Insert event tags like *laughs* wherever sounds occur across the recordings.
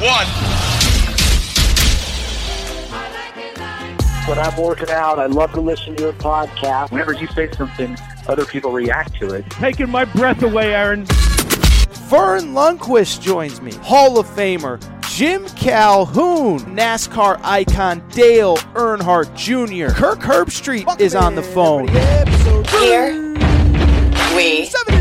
one. When I'm working out, I love to listen to your podcast. Whenever you say something, other people react to it. Taking my breath away, Aaron. Verne Lundquist joins me, Hall of Famer. Jim Calhoun, NASCAR icon Dale Earnhardt Jr. Kirk Herbstreit is on the phone. Here we he's so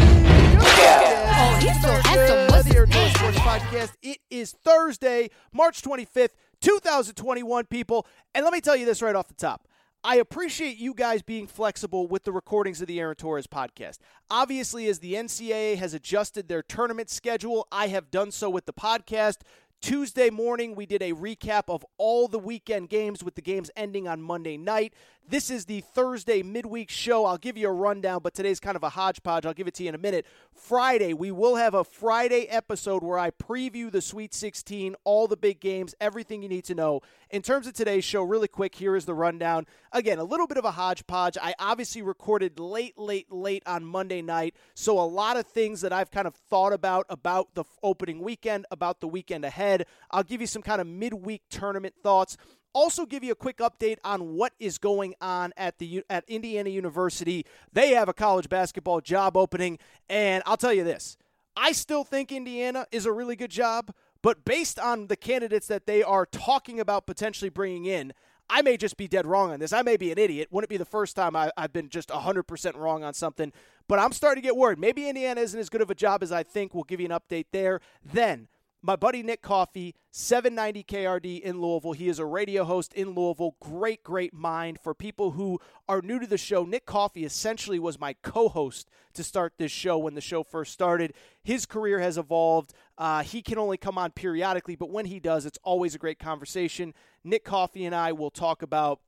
Sports Podcast. It is Thursday, March 25th, 2021, people. And let me tell you this right off the top. I appreciate you guys being flexible with the recordings of the Aaron Torres podcast. Obviously, as the NCAA has adjusted their tournament schedule, I have done so with the podcast. Tuesday morning, we did a recap of all the weekend games with the games ending on Monday night. This is the Thursday midweek show. I'll give you a rundown, but today's kind of a hodgepodge. I'll give it to you in a minute. Friday, we will have a Friday episode where I preview the Sweet 16, all the big games, everything you need to know. In terms of today's show, really quick, here is the rundown. Again, a little bit of a hodgepodge. I obviously recorded late, late, late on Monday night, so a lot of things that I've kind of thought about about the opening weekend, about the weekend ahead. I'll give you some kind of midweek tournament thoughts also give you a quick update on what is going on at the at Indiana University. They have a college basketball job opening and I'll tell you this. I still think Indiana is a really good job, but based on the candidates that they are talking about potentially bringing in, I may just be dead wrong on this. I may be an idiot. Wouldn't it be the first time I, have been just 100% wrong on something? But I'm starting to get worried. Maybe Indiana isn't as good of a job as I think. We'll give you an update there. Then, my buddy Nick Coffey, 790 KRD in Louisville. He is a radio host in Louisville. Great, great mind. For people who are new to the show, Nick Coffey essentially was my co host to start this show when the show first started. His career has evolved. Uh, he can only come on periodically, but when he does, it's always a great conversation. Nick Coffey and I will talk about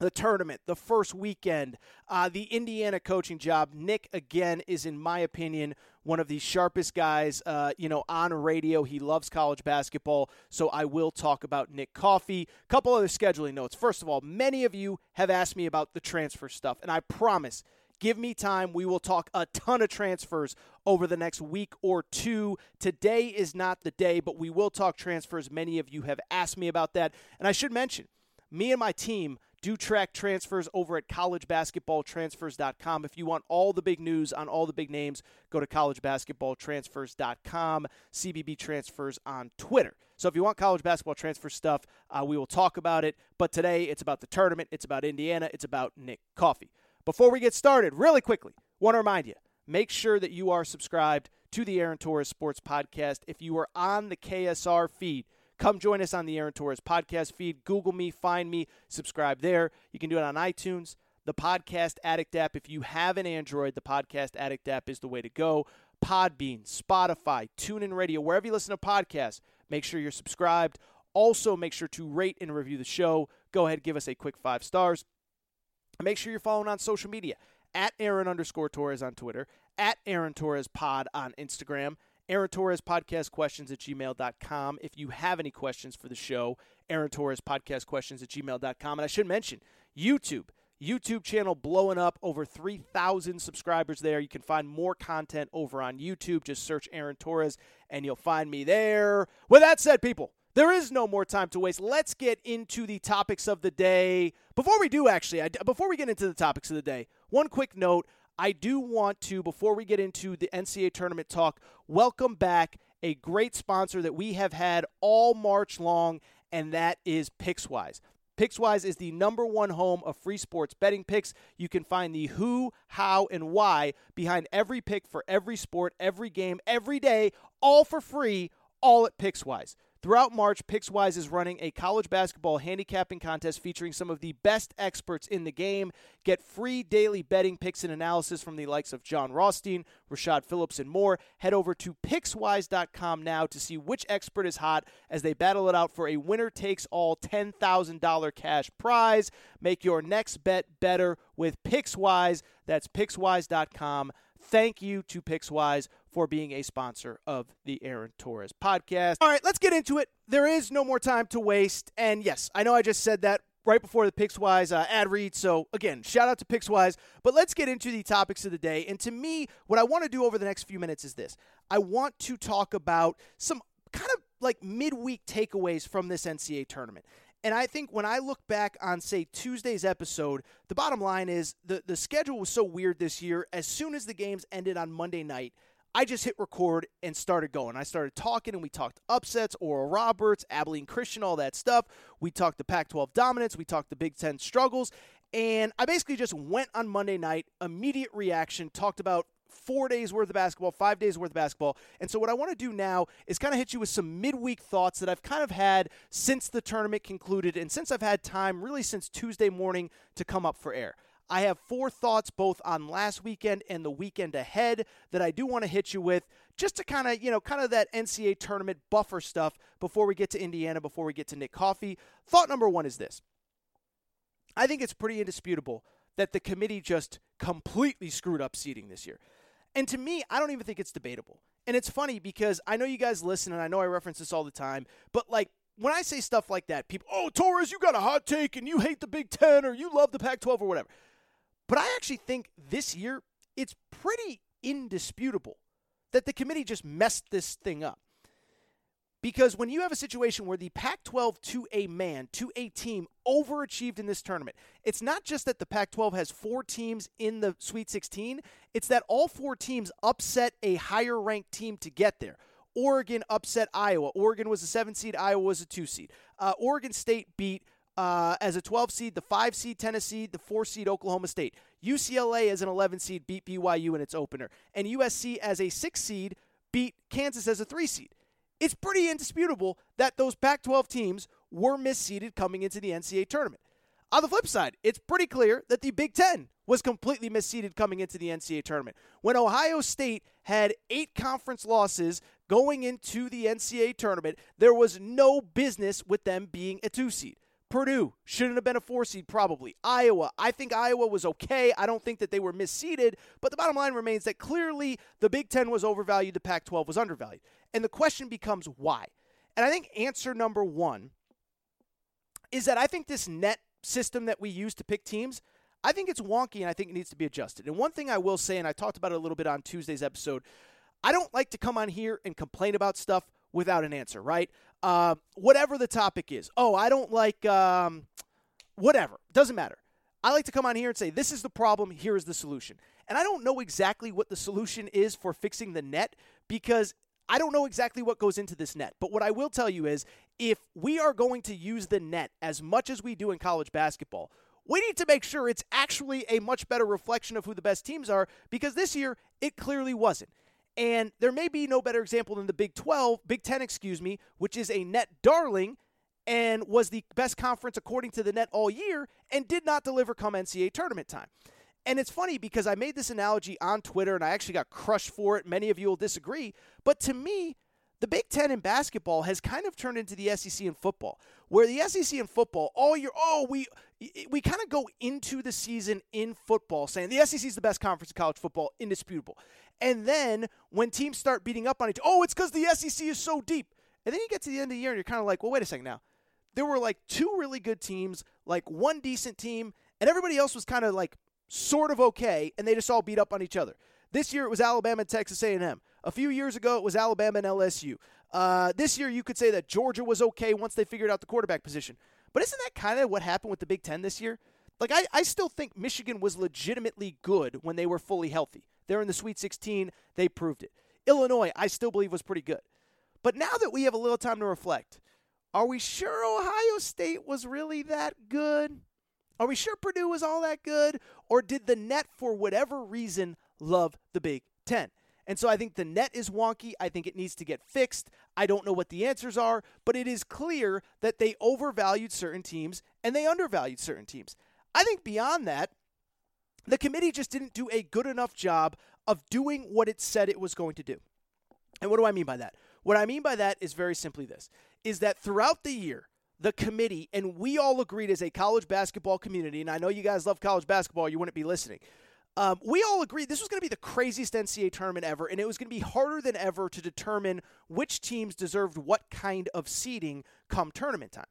the tournament, the first weekend, uh, the Indiana coaching job. Nick, again, is, in my opinion, one of the sharpest guys, uh, you know, on radio. He loves college basketball, so I will talk about Nick Coffey. Couple other scheduling notes. First of all, many of you have asked me about the transfer stuff, and I promise. Give me time. We will talk a ton of transfers over the next week or two. Today is not the day, but we will talk transfers. Many of you have asked me about that. And I should mention, me and my team do track transfers over at collegebasketballtransfers.com. If you want all the big news on all the big names, go to collegebasketballtransfers.com. CBB Transfers on Twitter. So if you want college basketball transfer stuff, uh, we will talk about it. But today it's about the tournament, it's about Indiana, it's about Nick Coffey. Before we get started, really quickly, want to remind you make sure that you are subscribed to the Aaron Torres Sports Podcast. If you are on the KSR feed, Come join us on the Aaron Torres podcast feed. Google me, find me, subscribe there. You can do it on iTunes, the Podcast Addict app. If you have an Android, the Podcast Addict app is the way to go. Podbean, Spotify, TuneIn Radio, wherever you listen to podcasts, make sure you're subscribed. Also, make sure to rate and review the show. Go ahead, give us a quick five stars. Make sure you're following on social media at Aaron underscore Torres on Twitter, at Aaron Torres Pod on Instagram Aaron Torres podcast questions at gmail.com. If you have any questions for the show, Aaron Torres podcast questions at gmail.com. And I should mention YouTube. YouTube channel blowing up over 3,000 subscribers there. You can find more content over on YouTube. Just search Aaron Torres and you'll find me there. With that said, people, there is no more time to waste. Let's get into the topics of the day. Before we do, actually, I, before we get into the topics of the day, one quick note. I do want to, before we get into the NCAA tournament talk, welcome back a great sponsor that we have had all March long, and that is Pickswise. Pickswise is the number one home of free sports betting picks. You can find the who, how, and why behind every pick for every sport, every game, every day, all for free, all at Pickswise. Throughout March, Pickswise is running a college basketball handicapping contest featuring some of the best experts in the game. Get free daily betting picks and analysis from the likes of Jon Rothstein, Rashad Phillips, and more. Head over to Pickswise.com now to see which expert is hot as they battle it out for a winner takes all $10,000 cash prize. Make your next bet better with Pickswise. That's Pickswise.com. Thank you to Pickswise for being a sponsor of the Aaron Torres podcast. All right, let's get into it. There is no more time to waste. And yes, I know I just said that right before the Pickswise uh, ad read. So again, shout out to Pickswise. But let's get into the topics of the day. And to me, what I want to do over the next few minutes is this: I want to talk about some kind of like midweek takeaways from this NCAA tournament. And I think when I look back on, say, Tuesday's episode, the bottom line is the, the schedule was so weird this year. As soon as the games ended on Monday night, I just hit record and started going. I started talking and we talked upsets, Oral Roberts, Abilene Christian, all that stuff. We talked the Pac 12 dominance, we talked the Big Ten struggles. And I basically just went on Monday night, immediate reaction, talked about four days worth of basketball, five days worth of basketball. And so, what I want to do now is kind of hit you with some midweek thoughts that I've kind of had since the tournament concluded and since I've had time, really since Tuesday morning, to come up for air. I have four thoughts both on last weekend and the weekend ahead that I do want to hit you with just to kind of, you know, kind of that NCAA tournament buffer stuff before we get to Indiana, before we get to Nick Coffey. Thought number one is this I think it's pretty indisputable that the committee just completely screwed up seeding this year. And to me, I don't even think it's debatable. And it's funny because I know you guys listen and I know I reference this all the time, but like when I say stuff like that, people, oh, Torres, you got a hot take and you hate the Big Ten or you love the Pac 12 or whatever. But I actually think this year it's pretty indisputable that the committee just messed this thing up. Because when you have a situation where the Pac 12 to a man, to a team, overachieved in this tournament, it's not just that the Pac 12 has four teams in the Sweet 16, it's that all four teams upset a higher ranked team to get there. Oregon upset Iowa. Oregon was a seven seed, Iowa was a two seed. Uh, Oregon State beat uh, as a 12 seed, the 5 seed Tennessee, the 4 seed Oklahoma State. UCLA as an 11 seed beat BYU in its opener. And USC as a 6 seed beat Kansas as a 3 seed it's pretty indisputable that those Pac 12 teams were misseeded coming into the NCAA tournament. On the flip side, it's pretty clear that the Big Ten was completely misseeded coming into the NCAA tournament. When Ohio State had eight conference losses going into the NCAA tournament, there was no business with them being a two seed. Purdue shouldn't have been a four seed, probably. Iowa, I think Iowa was okay. I don't think that they were misseeded, but the bottom line remains that clearly the Big Ten was overvalued, the Pac 12 was undervalued. And the question becomes why? And I think answer number one is that I think this net system that we use to pick teams, I think it's wonky and I think it needs to be adjusted. And one thing I will say, and I talked about it a little bit on Tuesday's episode, I don't like to come on here and complain about stuff without an answer, right? Uh, whatever the topic is. Oh, I don't like um, whatever. Doesn't matter. I like to come on here and say, this is the problem, here is the solution. And I don't know exactly what the solution is for fixing the net because I don't know exactly what goes into this net. But what I will tell you is if we are going to use the net as much as we do in college basketball, we need to make sure it's actually a much better reflection of who the best teams are because this year it clearly wasn't. And there may be no better example than the Big 12, Big 10, excuse me, which is a net darling and was the best conference according to the net all year and did not deliver come NCAA tournament time. And it's funny because I made this analogy on Twitter and I actually got crushed for it. Many of you will disagree. But to me, the Big Ten in basketball has kind of turned into the SEC in football, where the SEC in football, all year, oh, we we kind of go into the season in football saying the SEC is the best conference in college football, indisputable. And then when teams start beating up on each, other, oh, it's because the SEC is so deep. And then you get to the end of the year and you're kind of like, well, wait a second now. There were like two really good teams, like one decent team, and everybody else was kind of like sort of okay, and they just all beat up on each other. This year it was Alabama and Texas A&M. A few years ago it was Alabama and LSU. Uh, this year you could say that Georgia was okay once they figured out the quarterback position. But isn't that kind of what happened with the Big Ten this year? Like I, I still think Michigan was legitimately good when they were fully healthy. They're in the Sweet 16. They proved it. Illinois, I still believe was pretty good. But now that we have a little time to reflect, are we sure Ohio State was really that good? Are we sure Purdue was all that good? Or did the net, for whatever reason, love the Big Ten? And so I think the net is wonky. I think it needs to get fixed. I don't know what the answers are, but it is clear that they overvalued certain teams and they undervalued certain teams. I think beyond that, the committee just didn't do a good enough job of doing what it said it was going to do. And what do I mean by that? What I mean by that is very simply this is that throughout the year, the committee, and we all agreed as a college basketball community, and I know you guys love college basketball, you wouldn't be listening. Um, we all agreed this was going to be the craziest NCAA tournament ever, and it was going to be harder than ever to determine which teams deserved what kind of seeding come tournament time.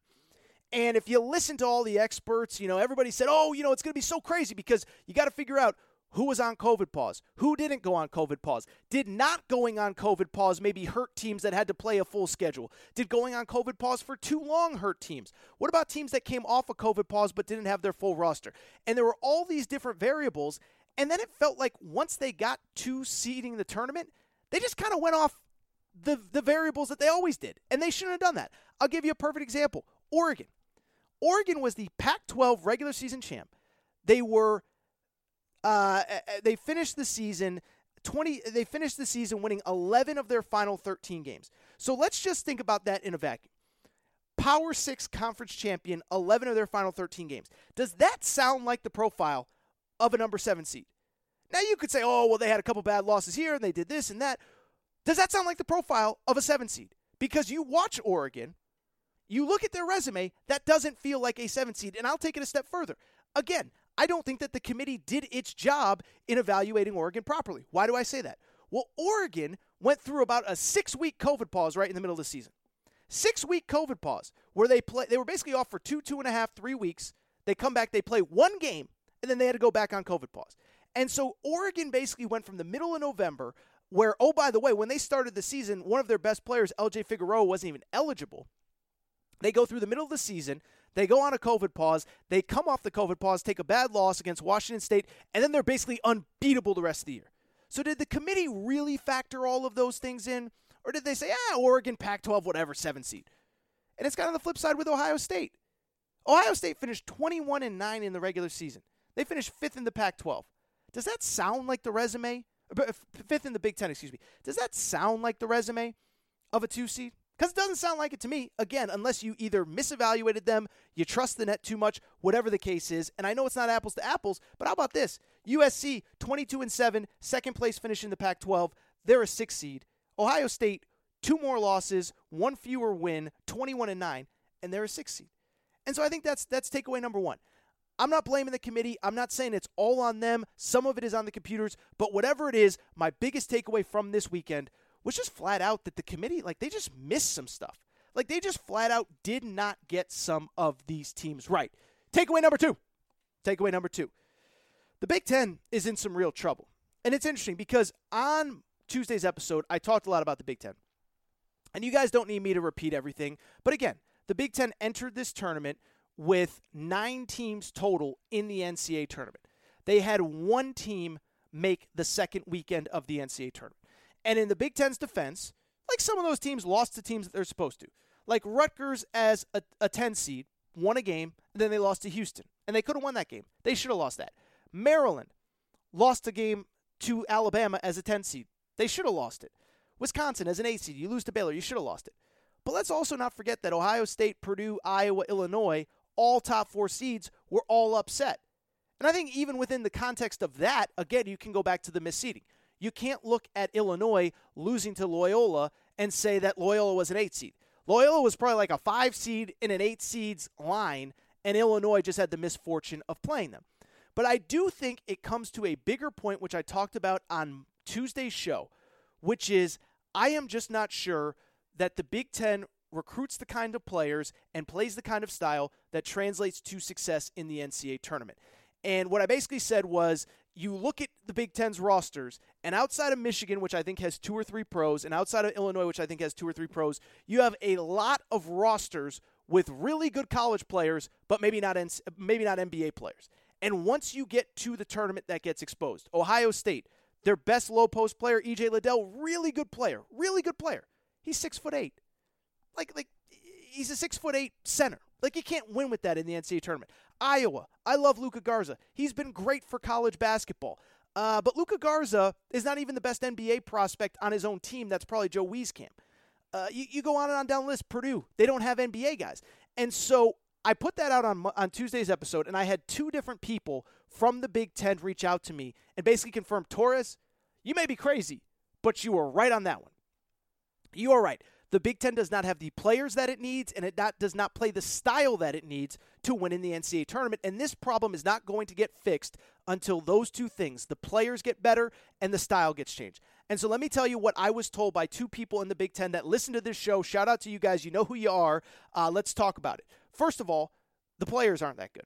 And if you listen to all the experts, you know, everybody said, oh, you know, it's going to be so crazy because you got to figure out who was on COVID pause, who didn't go on COVID pause. Did not going on COVID pause maybe hurt teams that had to play a full schedule? Did going on COVID pause for too long hurt teams? What about teams that came off a COVID pause but didn't have their full roster? And there were all these different variables. And then it felt like once they got to seeding the tournament, they just kind of went off the, the variables that they always did. And they shouldn't have done that. I'll give you a perfect example Oregon. Oregon was the Pac 12 regular season champ. They were uh, they finished the season 20 they finished the season winning 11 of their final 13 games. So let's just think about that in a vacuum. Power 6 conference champion, 11 of their final 13 games. Does that sound like the profile of a number 7 seed? Now you could say, "Oh, well they had a couple bad losses here and they did this and that." Does that sound like the profile of a 7 seed? Because you watch Oregon, you look at their resume, that doesn't feel like a 7 seed, and I'll take it a step further. Again, I don't think that the committee did its job in evaluating Oregon properly. Why do I say that? Well, Oregon went through about a six week COVID pause right in the middle of the season. Six week COVID pause where they play they were basically off for two, two and a half, three weeks. They come back, they play one game, and then they had to go back on COVID pause. And so Oregon basically went from the middle of November, where, oh, by the way, when they started the season, one of their best players, LJ Figueroa, wasn't even eligible. They go through the middle of the season. They go on a COVID pause. They come off the COVID pause, take a bad loss against Washington State, and then they're basically unbeatable the rest of the year. So, did the committee really factor all of those things in? Or did they say, ah, Oregon, Pac 12, whatever, seven seed? And it's kind of the flip side with Ohio State. Ohio State finished 21 and 9 in the regular season. They finished fifth in the Pac 12. Does that sound like the resume? Uh, fifth in the Big Ten, excuse me. Does that sound like the resume of a two seed? Because it doesn't sound like it to me, again, unless you either misevaluated them, you trust the net too much, whatever the case is. And I know it's not apples to apples, but how about this? USC, 22 and 7, second place finish in the Pac 12. They're a six seed. Ohio State, two more losses, one fewer win, 21 and 9, and they're a six seed. And so I think that's that's takeaway number one. I'm not blaming the committee. I'm not saying it's all on them. Some of it is on the computers. But whatever it is, my biggest takeaway from this weekend was just flat out that the committee, like, they just missed some stuff. Like, they just flat out did not get some of these teams right. Takeaway number two. Takeaway number two. The Big Ten is in some real trouble. And it's interesting because on Tuesday's episode, I talked a lot about the Big Ten. And you guys don't need me to repeat everything. But again, the Big Ten entered this tournament with nine teams total in the NCAA tournament. They had one team make the second weekend of the NCAA tournament. And in the Big Ten's defense, like some of those teams lost to teams that they're supposed to. Like Rutgers as a, a 10 seed won a game, and then they lost to Houston. And they could have won that game. They should have lost that. Maryland lost a game to Alabama as a 10 seed. They should have lost it. Wisconsin as an 8 seed, you lose to Baylor, you should have lost it. But let's also not forget that Ohio State, Purdue, Iowa, Illinois, all top four seeds, were all upset. And I think even within the context of that, again, you can go back to the misseeding. You can't look at Illinois losing to Loyola and say that Loyola was an eight seed. Loyola was probably like a five seed in an eight seeds line, and Illinois just had the misfortune of playing them. But I do think it comes to a bigger point, which I talked about on Tuesday's show, which is I am just not sure that the Big Ten recruits the kind of players and plays the kind of style that translates to success in the NCAA tournament. And what I basically said was you look at the Big Ten's rosters, and outside of Michigan, which I think has two or three pros, and outside of Illinois, which I think has two or three pros, you have a lot of rosters with really good college players, but maybe not maybe not NBA players. And once you get to the tournament, that gets exposed. Ohio State, their best low post player, EJ Liddell, really good player, really good player. He's six foot eight, like like he's a six foot eight center. Like you can't win with that in the NCAA tournament. Iowa, I love Luka Garza. He's been great for college basketball. Uh, but Luka Garza is not even the best NBA prospect on his own team. That's probably Joe Wieskamp. Uh, you, you go on and on down the list. Purdue, they don't have NBA guys. And so I put that out on, on Tuesday's episode, and I had two different people from the Big Ten reach out to me and basically confirm Torres, you may be crazy, but you were right on that one. You are right. The Big Ten does not have the players that it needs, and it not, does not play the style that it needs to win in the NCAA tournament. And this problem is not going to get fixed until those two things the players get better and the style gets changed. And so let me tell you what I was told by two people in the Big Ten that listen to this show. Shout out to you guys. You know who you are. Uh, let's talk about it. First of all, the players aren't that good.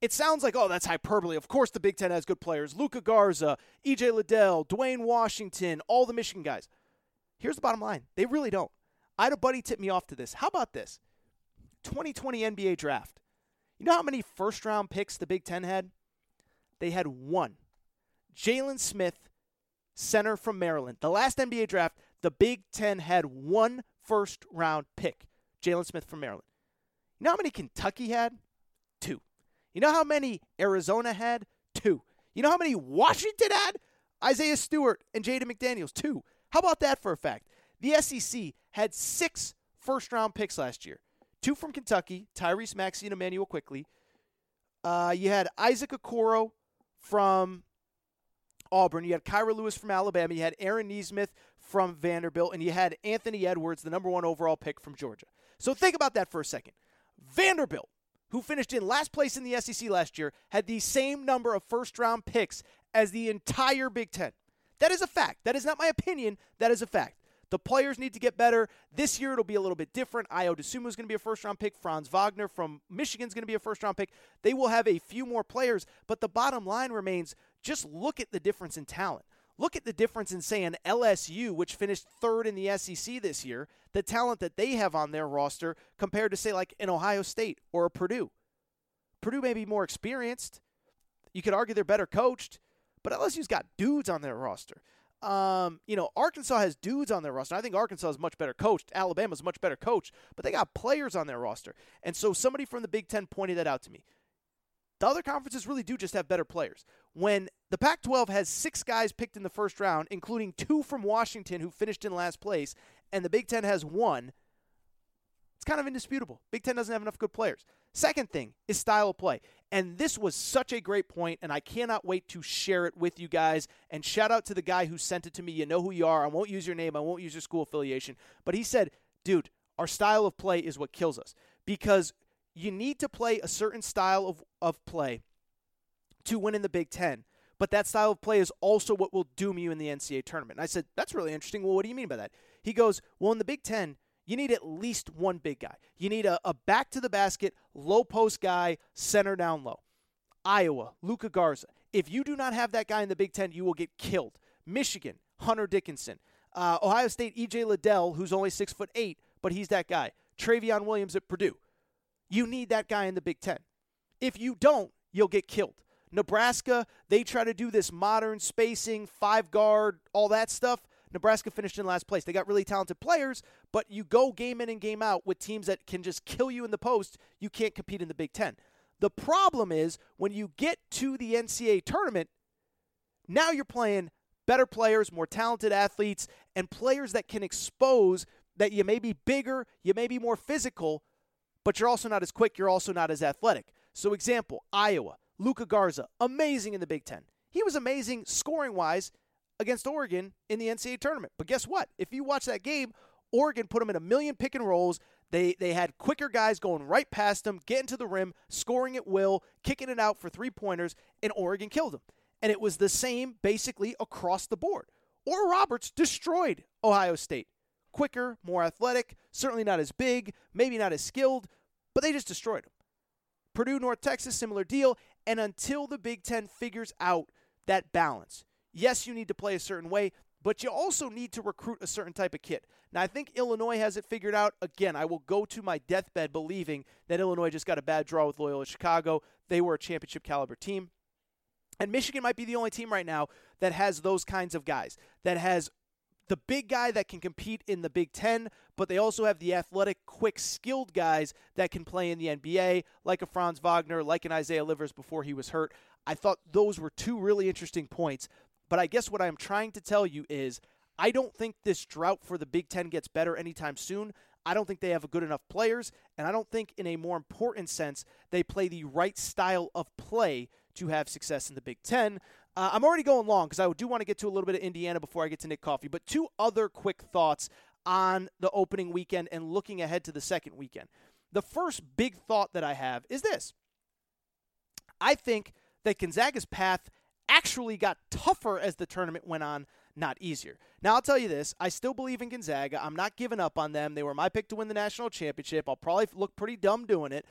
it sounds like, oh, that's hyperbole. Of course, the Big Ten has good players. Luka Garza, EJ Liddell, Duane Washington, all the Michigan guys. Here's the bottom line they really don't. I had a buddy tip me off to this. How about this? 2020 NBA draft. You know how many first round picks the Big Ten had? They had one. Jalen Smith, center from Maryland. The last NBA draft, the Big Ten had one first round pick. Jalen Smith from Maryland. You know how many Kentucky had? Two. You know how many Arizona had? Two. You know how many Washington had? Isaiah Stewart and Jaden McDaniels, two. How about that for a fact? The SEC had six first round picks last year. Two from Kentucky, Tyrese Maxey and Immanuel Quickley. Uh, you had Isaac Okoro from Auburn. You had Kira Lewis from Alabama. You had Aaron Nesmith from Vanderbilt. And you had Anthony Edwards, the number one overall pick from Georgia. So think about that for a second. Vanderbilt, who finished in last place in the SEC last year, had the same number of first round picks as the entire Big Ten. That is a fact. That is not my opinion. That is a fact. The players need to get better. This year it'll be a little bit different. Ayo Dosunmu is going to be a first round pick. Franz Wagner from Michigan is going to be a first round pick. They will have a few more players, but the bottom line remains just look at the difference in talent. Look at the difference in, say, an LSU, which finished third in the SEC this year, the talent that they have on their roster compared to, say, like an Ohio State or a Purdue. Purdue may be more experienced. You could argue they're better coached, but LSU's got dudes on their roster. Um, you know, Arkansas has dudes on their roster. I think Arkansas is much better coached. Alabama's much better coached, but they got players on their roster. And so somebody from the Big Ten pointed that out to me. The other conferences really do just have better players. When the Pac 12 has six guys picked in the first round, including two from Washington who finished in last place, and the Big Ten has one, it's kind of indisputable. Big Ten doesn't have enough good players. Second thing is style of play. And this was such a great point, and I cannot wait to share it with you guys. And shout out to the guy who sent it to me. You know who you are. I won't use your name, I won't use your school affiliation. But he said, dude, our style of play is what kills us because you need to play a certain style of, of play to win in the Big Ten. But that style of play is also what will doom you in the NCAA tournament. And I said, that's really interesting. Well, what do you mean by that? He goes, well, in the Big Ten, you need at least one big guy. You need a, a back to the basket, low post guy, center down low. Iowa, Luka Garza. If you do not have that guy in the Big Ten, you will get killed. Michigan, Hunter Dickinson. Uh, Ohio State, EJ Liddell, who's only six foot eight, but he's that guy. Trevion Williams at Purdue. You need that guy in the Big Ten. If you don't, you'll get killed. Nebraska, they try to do this modern spacing, five guard, all that stuff. Nebraska finished in last place. They got really talented players, but you go game in and game out with teams that can just kill you in the post, you can't compete in the Big Ten. The problem is when you get to the NCAA tournament, now you're playing better players, more talented athletes, and players that can expose that you may be bigger, you may be more physical, but you're also not as quick, you're also not as athletic. So, example, Iowa, Luka Garza, amazing in the Big Ten. He was amazing scoring wise against Oregon in the NCAA tournament. But guess what? If you watch that game, Oregon put them in a million pick and rolls. They they had quicker guys going right past them, getting to the rim, scoring at will, kicking it out for three pointers, and Oregon killed them. And it was the same basically across the board. Or Roberts destroyed Ohio State. Quicker, more athletic, certainly not as big, maybe not as skilled, but they just destroyed them. Purdue, North Texas, similar deal. And until the Big Ten figures out that balance, yes, you need to play a certain way, but you also need to recruit a certain type of kid. Now, I think Illinois has it figured out. Again, I will go to my deathbed believing that Illinois just got a bad draw with Loyola Chicago. They were a championship caliber team. And Michigan might be the only team right now that has those kinds of guys, that has the big guy that can compete in the Big Ten, but they also have the athletic, quick, skilled guys that can play in the NBA, like a Franz Wagner, like an Isaiah Livers before he was hurt. I thought those were two really interesting points. But I guess what I'm trying to tell you is I don't think this drought for the Big Ten gets better anytime soon. I don't think they have good enough players, and I don't think, in a more important sense, they play the right style of play to have success in the Big Ten. Uh, I'm already going long because I do want to get to a little bit of Indiana before I get to Nick Coffey. But two other quick thoughts on the opening weekend and looking ahead to the second weekend. The first big thought that I have is this I think that Gonzaga's path actually got tougher as the tournament went on, not easier. Now, I'll tell you this I still believe in Gonzaga. I'm not giving up on them. They were my pick to win the national championship. I'll probably look pretty dumb doing it,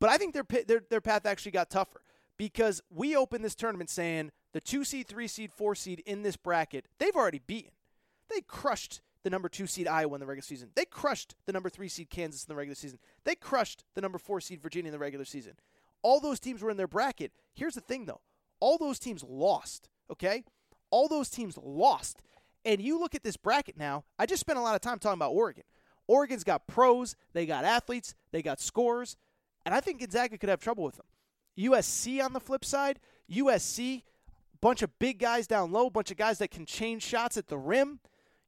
but I think their, their, their path actually got tougher because we opened this tournament saying the two seed, three seed, four seed in this bracket, they've already beaten. They crushed the number two seed Iowa in the regular season. They crushed the number three seed Kansas in the regular season. They crushed the number four seed Virginia in the regular season. All those teams were in their bracket. Here's the thing, though all those teams lost, okay? All those teams lost. And you look at this bracket now, I just spent a lot of time talking about Oregon. Oregon's got pros, they got athletes, they got scores, and I think Gonzaga could have trouble with them. USC on the flip side, USC, bunch of big guys down low, bunch of guys that can change shots at the rim.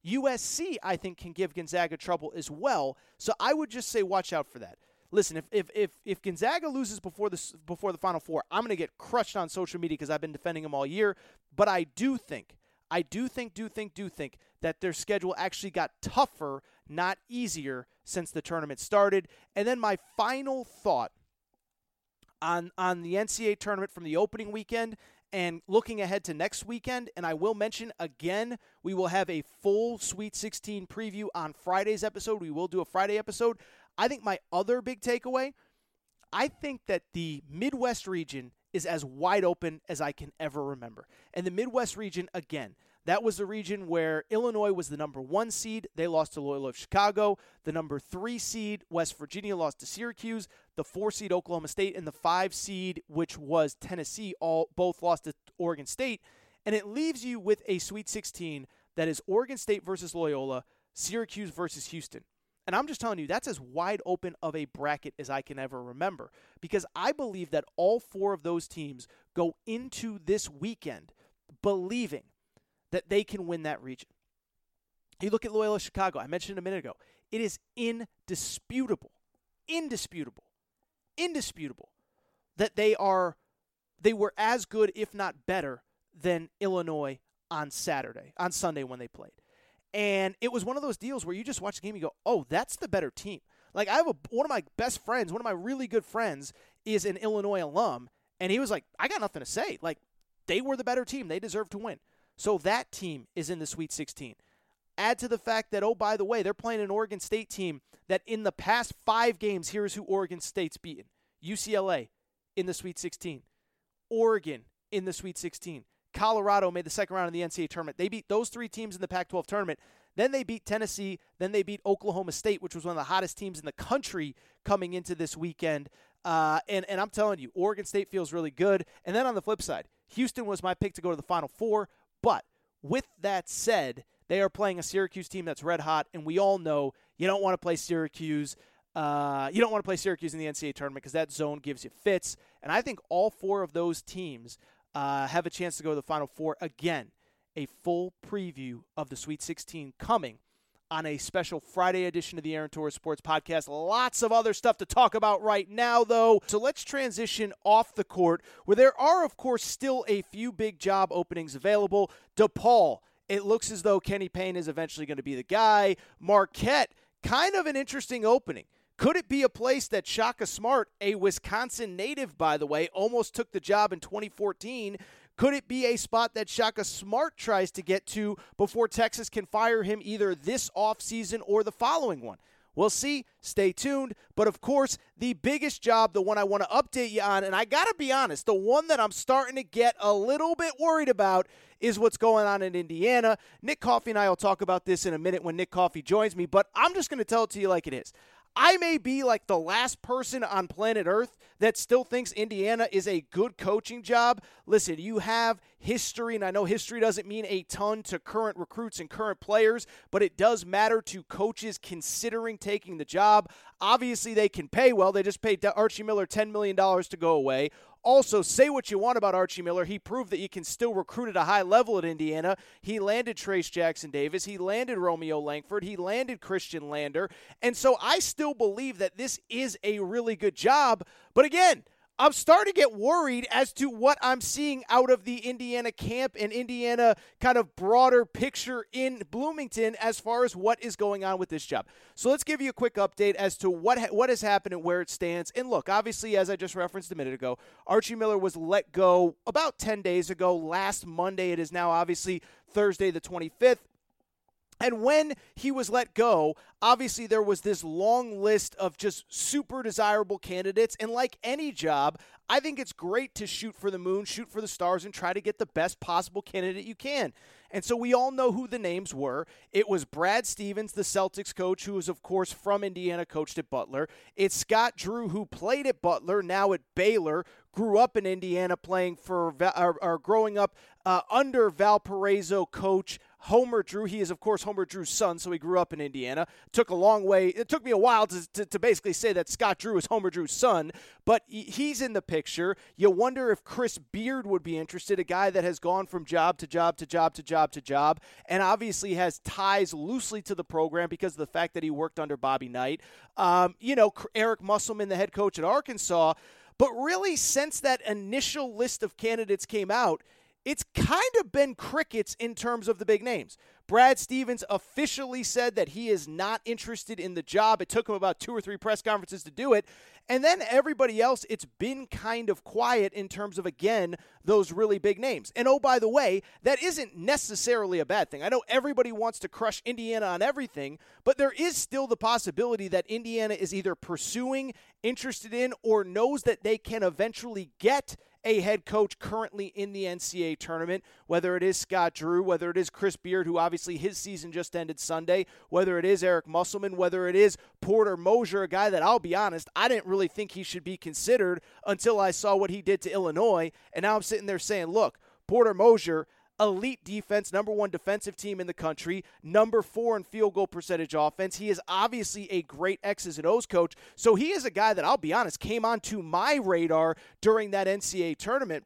USC, I think, can give Gonzaga trouble as well. So I would just say watch out for that. Listen, if if if, if Gonzaga loses before the before the Final Four, I'm going to get crushed on social media because I've been defending them all year. But I do think, I do think, do think, do think that their schedule actually got tougher, not easier, since the tournament started. And then my final thought on on the NCAA tournament from the opening weekend and looking ahead to next weekend, and I will mention again, we will have a full Sweet 16 preview on Friday's episode. We will do a Friday episode. I think my other big takeaway, I think that the Midwest region is as wide open as I can ever remember. And the Midwest region, again, that was the region where Illinois was the number one seed. They lost to Loyola of Chicago. The number three seed, West Virginia, lost to Syracuse. The four seed, Oklahoma State, and the five seed, which was Tennessee, all both lost to Oregon State. And it leaves you with a Sweet 16 that is Oregon State versus Loyola, Syracuse versus Houston. And I'm just telling you, that's as wide open of a bracket as I can ever remember. Because I believe that all four of those teams go into this weekend believing that they can win that region. You look at Loyola Chicago, I mentioned a minute ago. It is indisputable, indisputable, indisputable that they are they were as good, if not better, than Illinois on Saturday, on Sunday when they played. And it was one of those deals where you just watch the game, and you go, "Oh, that's the better team." Like I have a one of my best friends, one of my really good friends, is an Illinois alum, and he was like, "I got nothing to say. Like they were the better team. They deserve to win." So that team is in the Sweet 16. Add to the fact that, oh, by the way, they're playing an Oregon State team that in the past five games, here's who Oregon State's beaten UCLA in the Sweet 16, Oregon in the Sweet 16. Colorado made the second round of the NCAA tournament. They beat those three teams in the Pac 12 tournament. Then they beat Tennessee. Then they beat Oklahoma State, which was one of the hottest teams in the country coming into this weekend. Uh, and, and I'm telling you, Oregon State feels really good. And then on the flip side, Houston was my pick to go to the Final Four. But with that said, they are playing a Syracuse team that's red hot, and we all know you don't want to play Syracuse. Uh, you don't want to play Syracuse in the NCAA tournament because that zone gives you fits. And I think all four of those teams uh, have a chance to go to the Final Four again. A full preview of the Sweet 16 coming on a special Friday edition of the Aaron Torres Sports Podcast. Lots of other stuff to talk about right now, though. So let's transition off the court, where there are, of course, still a few big job openings available. DePaul, it looks as though Kenny Payne is eventually going to be the guy. Marquette, kind of an interesting opening. Could it be a place that Shaka Smart, a Wisconsin native, by the way, almost took the job in 2014? Could it be a spot that Shaka Smart tries to get to before Texas can fire him either this offseason or the following one? We'll see. Stay tuned. But of course, the biggest job, the one I want to update you on, and I got to be honest, the one that I'm starting to get a little bit worried about is what's going on in Indiana. Nick Coffey and I will talk about this in a minute when Nick Coffey joins me, but I'm just going to tell it to you like it is. I may be like the last person on planet Earth that still thinks Indiana is a good coaching job. Listen, you have history, and I know history doesn't mean a ton to current recruits and current players, but it does matter to coaches considering taking the job. Obviously, they can pay well. They just paid Archie Miller $10 million to go away. Also, say what you want about Archie Miller. He proved that you can still recruit at a high level at Indiana. He landed Trayce Jackson Davis. He landed Romeo Langford. He landed Khristian Lander. And so I still believe that this is a really good job. But again, I'm starting to get worried as to what I'm seeing out of the Indiana camp and Indiana kind of broader picture in Bloomington as far as what is going on with this job. So let's give you a quick update as to what ha- what has happened and where it stands. And look, obviously, as I just referenced a minute ago, Archie Miller was let go about 10 days ago. Last Monday, it is now obviously Thursday the 25th. And when he was let go, obviously there was this long list of just super desirable candidates. And like any job, I think it's great to shoot for the moon, shoot for the stars, and try to get the best possible candidate you can. And so we all know who the names were. It was Brad Stevens, the Celtics coach, who was, of course, from Indiana, coached at Butler. It's Scott Drew, who played at Butler, now at Baylor, grew up in Indiana playing for, or, or growing up uh, under Valparaiso coach Homer Drew. He is, of course, Homer Drew's son, so he grew up in Indiana. It took a long way. It took me a while to, to, to basically say that Scott Drew is Homer Drew's son, but he's in the picture. You wonder if Chris Beard would be interested, a guy that has gone from job to job to job to job to job, and obviously has ties loosely to the program because of the fact that he worked under Bobby Knight. Um, you know, Eric Musselman, the head coach at Arkansas. But really, since that initial list of candidates came out, it's kind of been crickets in terms of the big names. Brad Stevens officially said that he is not interested in the job. It took him about two or three press conferences to do it. And then everybody else, it's been kind of quiet in terms of, again, those really big names. And oh, by the way, that isn't necessarily a bad thing. I know everybody wants to crush Indiana on everything, but there is still the possibility that Indiana is either pursuing, interested in, or knows that they can eventually get a head coach currently in the NCAA tournament, whether it is Scott Drew, whether it is Chris Beard, who obviously his season just ended Sunday, whether it is Eric Musselman, whether it is Porter Moser, a guy that I'll be honest, I didn't really think he should be considered until I saw what he did to Illinois. And now I'm sitting there saying, look, Porter Moser elite defense, number one defensive team in the country, number four in field goal percentage offense. He is obviously a great X's and O's coach. So he is a guy that I'll be honest came onto my radar during that NCAA tournament.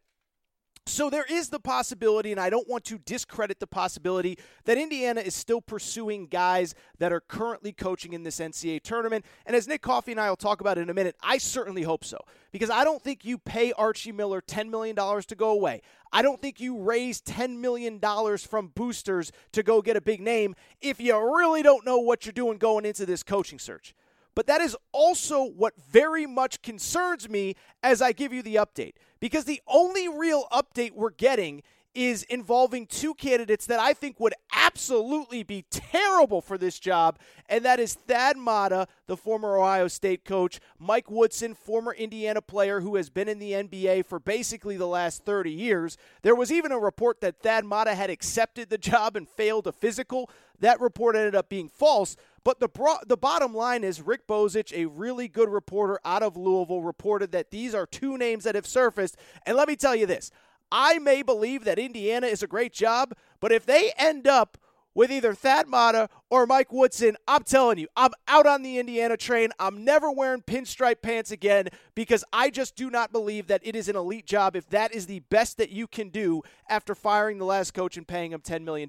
So there is the possibility, and I don't want to discredit the possibility, that Indiana is still pursuing guys that are currently coaching in this NCAA tournament. And as Nick Coffey and I will talk about in a minute, I certainly hope so. Because I don't think you pay Archie Miller $10 million to go away. I don't think you raise $10 million from boosters to go get a big name if you really don't know what you're doing going into this coaching search. But that is also what very much concerns me as I give you the update. Because the only real update we're getting is involving two candidates that I think would absolutely be terrible for this job, and that is Thad Matta, the former Ohio State coach, Mike Woodson, former Indiana player who has been in the NBA for basically the last 30 years. There was even a report that Thad Matta had accepted the job and failed a physical. That report ended up being false. But the bro- the bottom line is Rick Bozich, a really good reporter out of Louisville, reported that these are two names that have surfaced. And let me tell you this I may believe that Indiana is a great job, but if they end up with either Thad Matta or Mike Woodson, I'm telling you, I'm out on the Indiana train. I'm never wearing pinstripe pants again because I just do not believe that it is an elite job if that is the best that you can do after firing the last coach and paying him $10 million.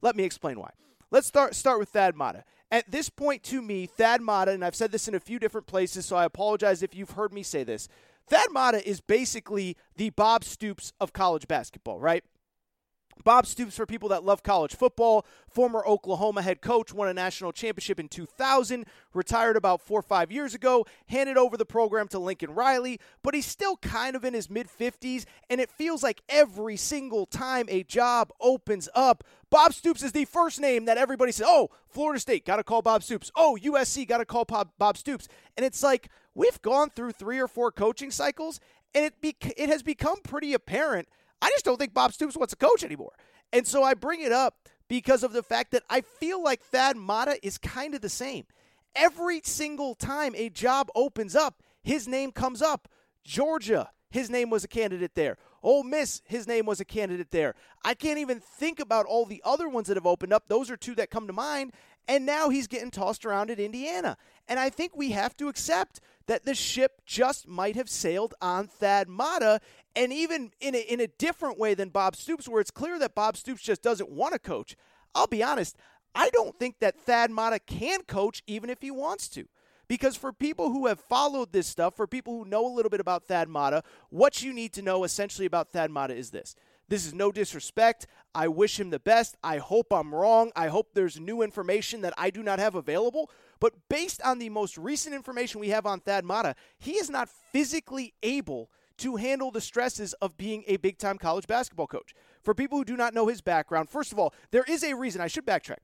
Let me explain why. Let's start start with Thad Matta. At this point, to me, Thad Matta, and I've said this in a few different places, so I apologize if you've heard me say this. Thad Matta is basically the Bob Stoops of college basketball, right? Bob Stoops, for people that love college football, former Oklahoma head coach, won a national championship in 2000, retired about four or five years ago, handed over the program to Lincoln Riley, but he's still kind of in his mid 50s, and it feels like every single time a job opens up, Bob Stoops is the first name that everybody says, oh, Florida State, got to call Bob Stoops. Oh, USC, got to call Bob, Stoops. And it's like, we've gone through three or four coaching cycles, and it, be- it has become pretty apparent. I just don't think Bob Stoops wants to coach anymore. And so I bring it up because of the fact that I feel like Thad Matta is kind of the same. Every single time a job opens up, his name comes up. Georgia, his name was a candidate there. Ole Miss, his name was a candidate there. I can't even think about all the other ones that have opened up. Those are two that come to mind. And now he's getting tossed around at Indiana. And I think we have to accept that the ship just might have sailed on Thad Matta, and even in a, in a different way than Bob Stoops, where it's clear that Bob Stoops just doesn't want to coach. I'll be honest, I don't think that Thad Matta can coach even if he wants to. Because for people who have followed this stuff, for people who know a little bit about Thad Matta, what you need to know essentially about Thad Matta is this. This is no disrespect. I wish him the best. I hope I'm wrong. I hope there's new information that I do not have available. But based on the most recent information we have on Thad Matta, he is not physically able to handle the stresses of being a big time college basketball coach. For people who do not know his background, first of all, there is a reason, I should backtrack.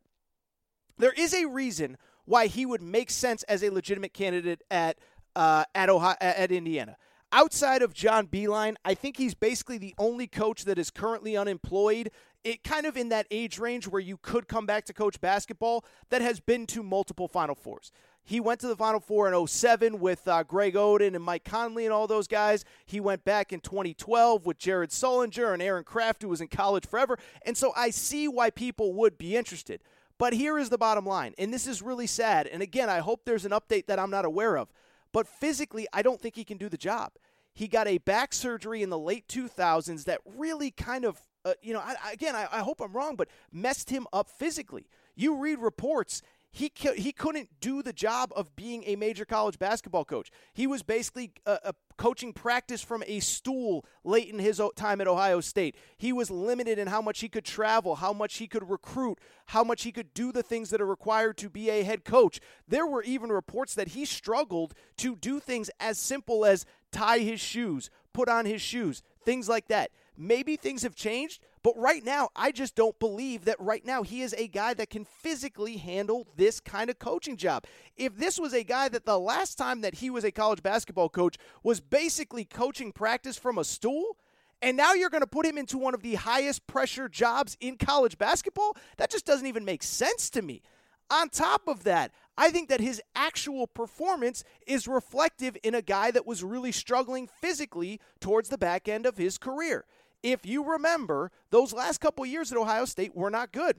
there is a reason why he would make sense as a legitimate candidate at uh, at Ohio, at Indiana. Outside of John Beilein, I think he's basically the only coach that is currently unemployed. It kind of in that age range where you could come back to coach basketball that has been to multiple Final Fours. He went to the Final Four in 07 with uh, Greg Oden and Mike Conley and all those guys. He went back in 2012 with Jared Sullinger and Aaron Craft, who was in college forever. And so I see why people would be interested. But here is the bottom line, and this is really sad. And again, I hope there's an update that I'm not aware of. But physically, I don't think he can do the job. He got a back surgery in the late 2000s that really kind of, uh, you know, I, again, I, I hope I'm wrong, but messed him up physically. You read reports, he he couldn't do the job of being a major college basketball coach. He was basically a, a, coaching practice from a stool late in his time at Ohio State. He was limited in how much he could travel, how much he could recruit, how much he could do the things that are required to be a head coach. There were even reports that he struggled to do things as simple as tie his shoes, put on his shoes, things like that. Maybe things have changed, but right now, I just don't believe that right now he is a guy that can physically handle this kind of coaching job. If this was a guy that the last time that he was a college basketball coach was basically coaching practice from a stool, and now you're going to put him into one of the highest pressure jobs in college basketball, that just doesn't even make sense to me. On top of that, I think that his actual performance is reflective in a guy that was really struggling physically towards the back end of his career if you remember, those last couple years at Ohio State were not good.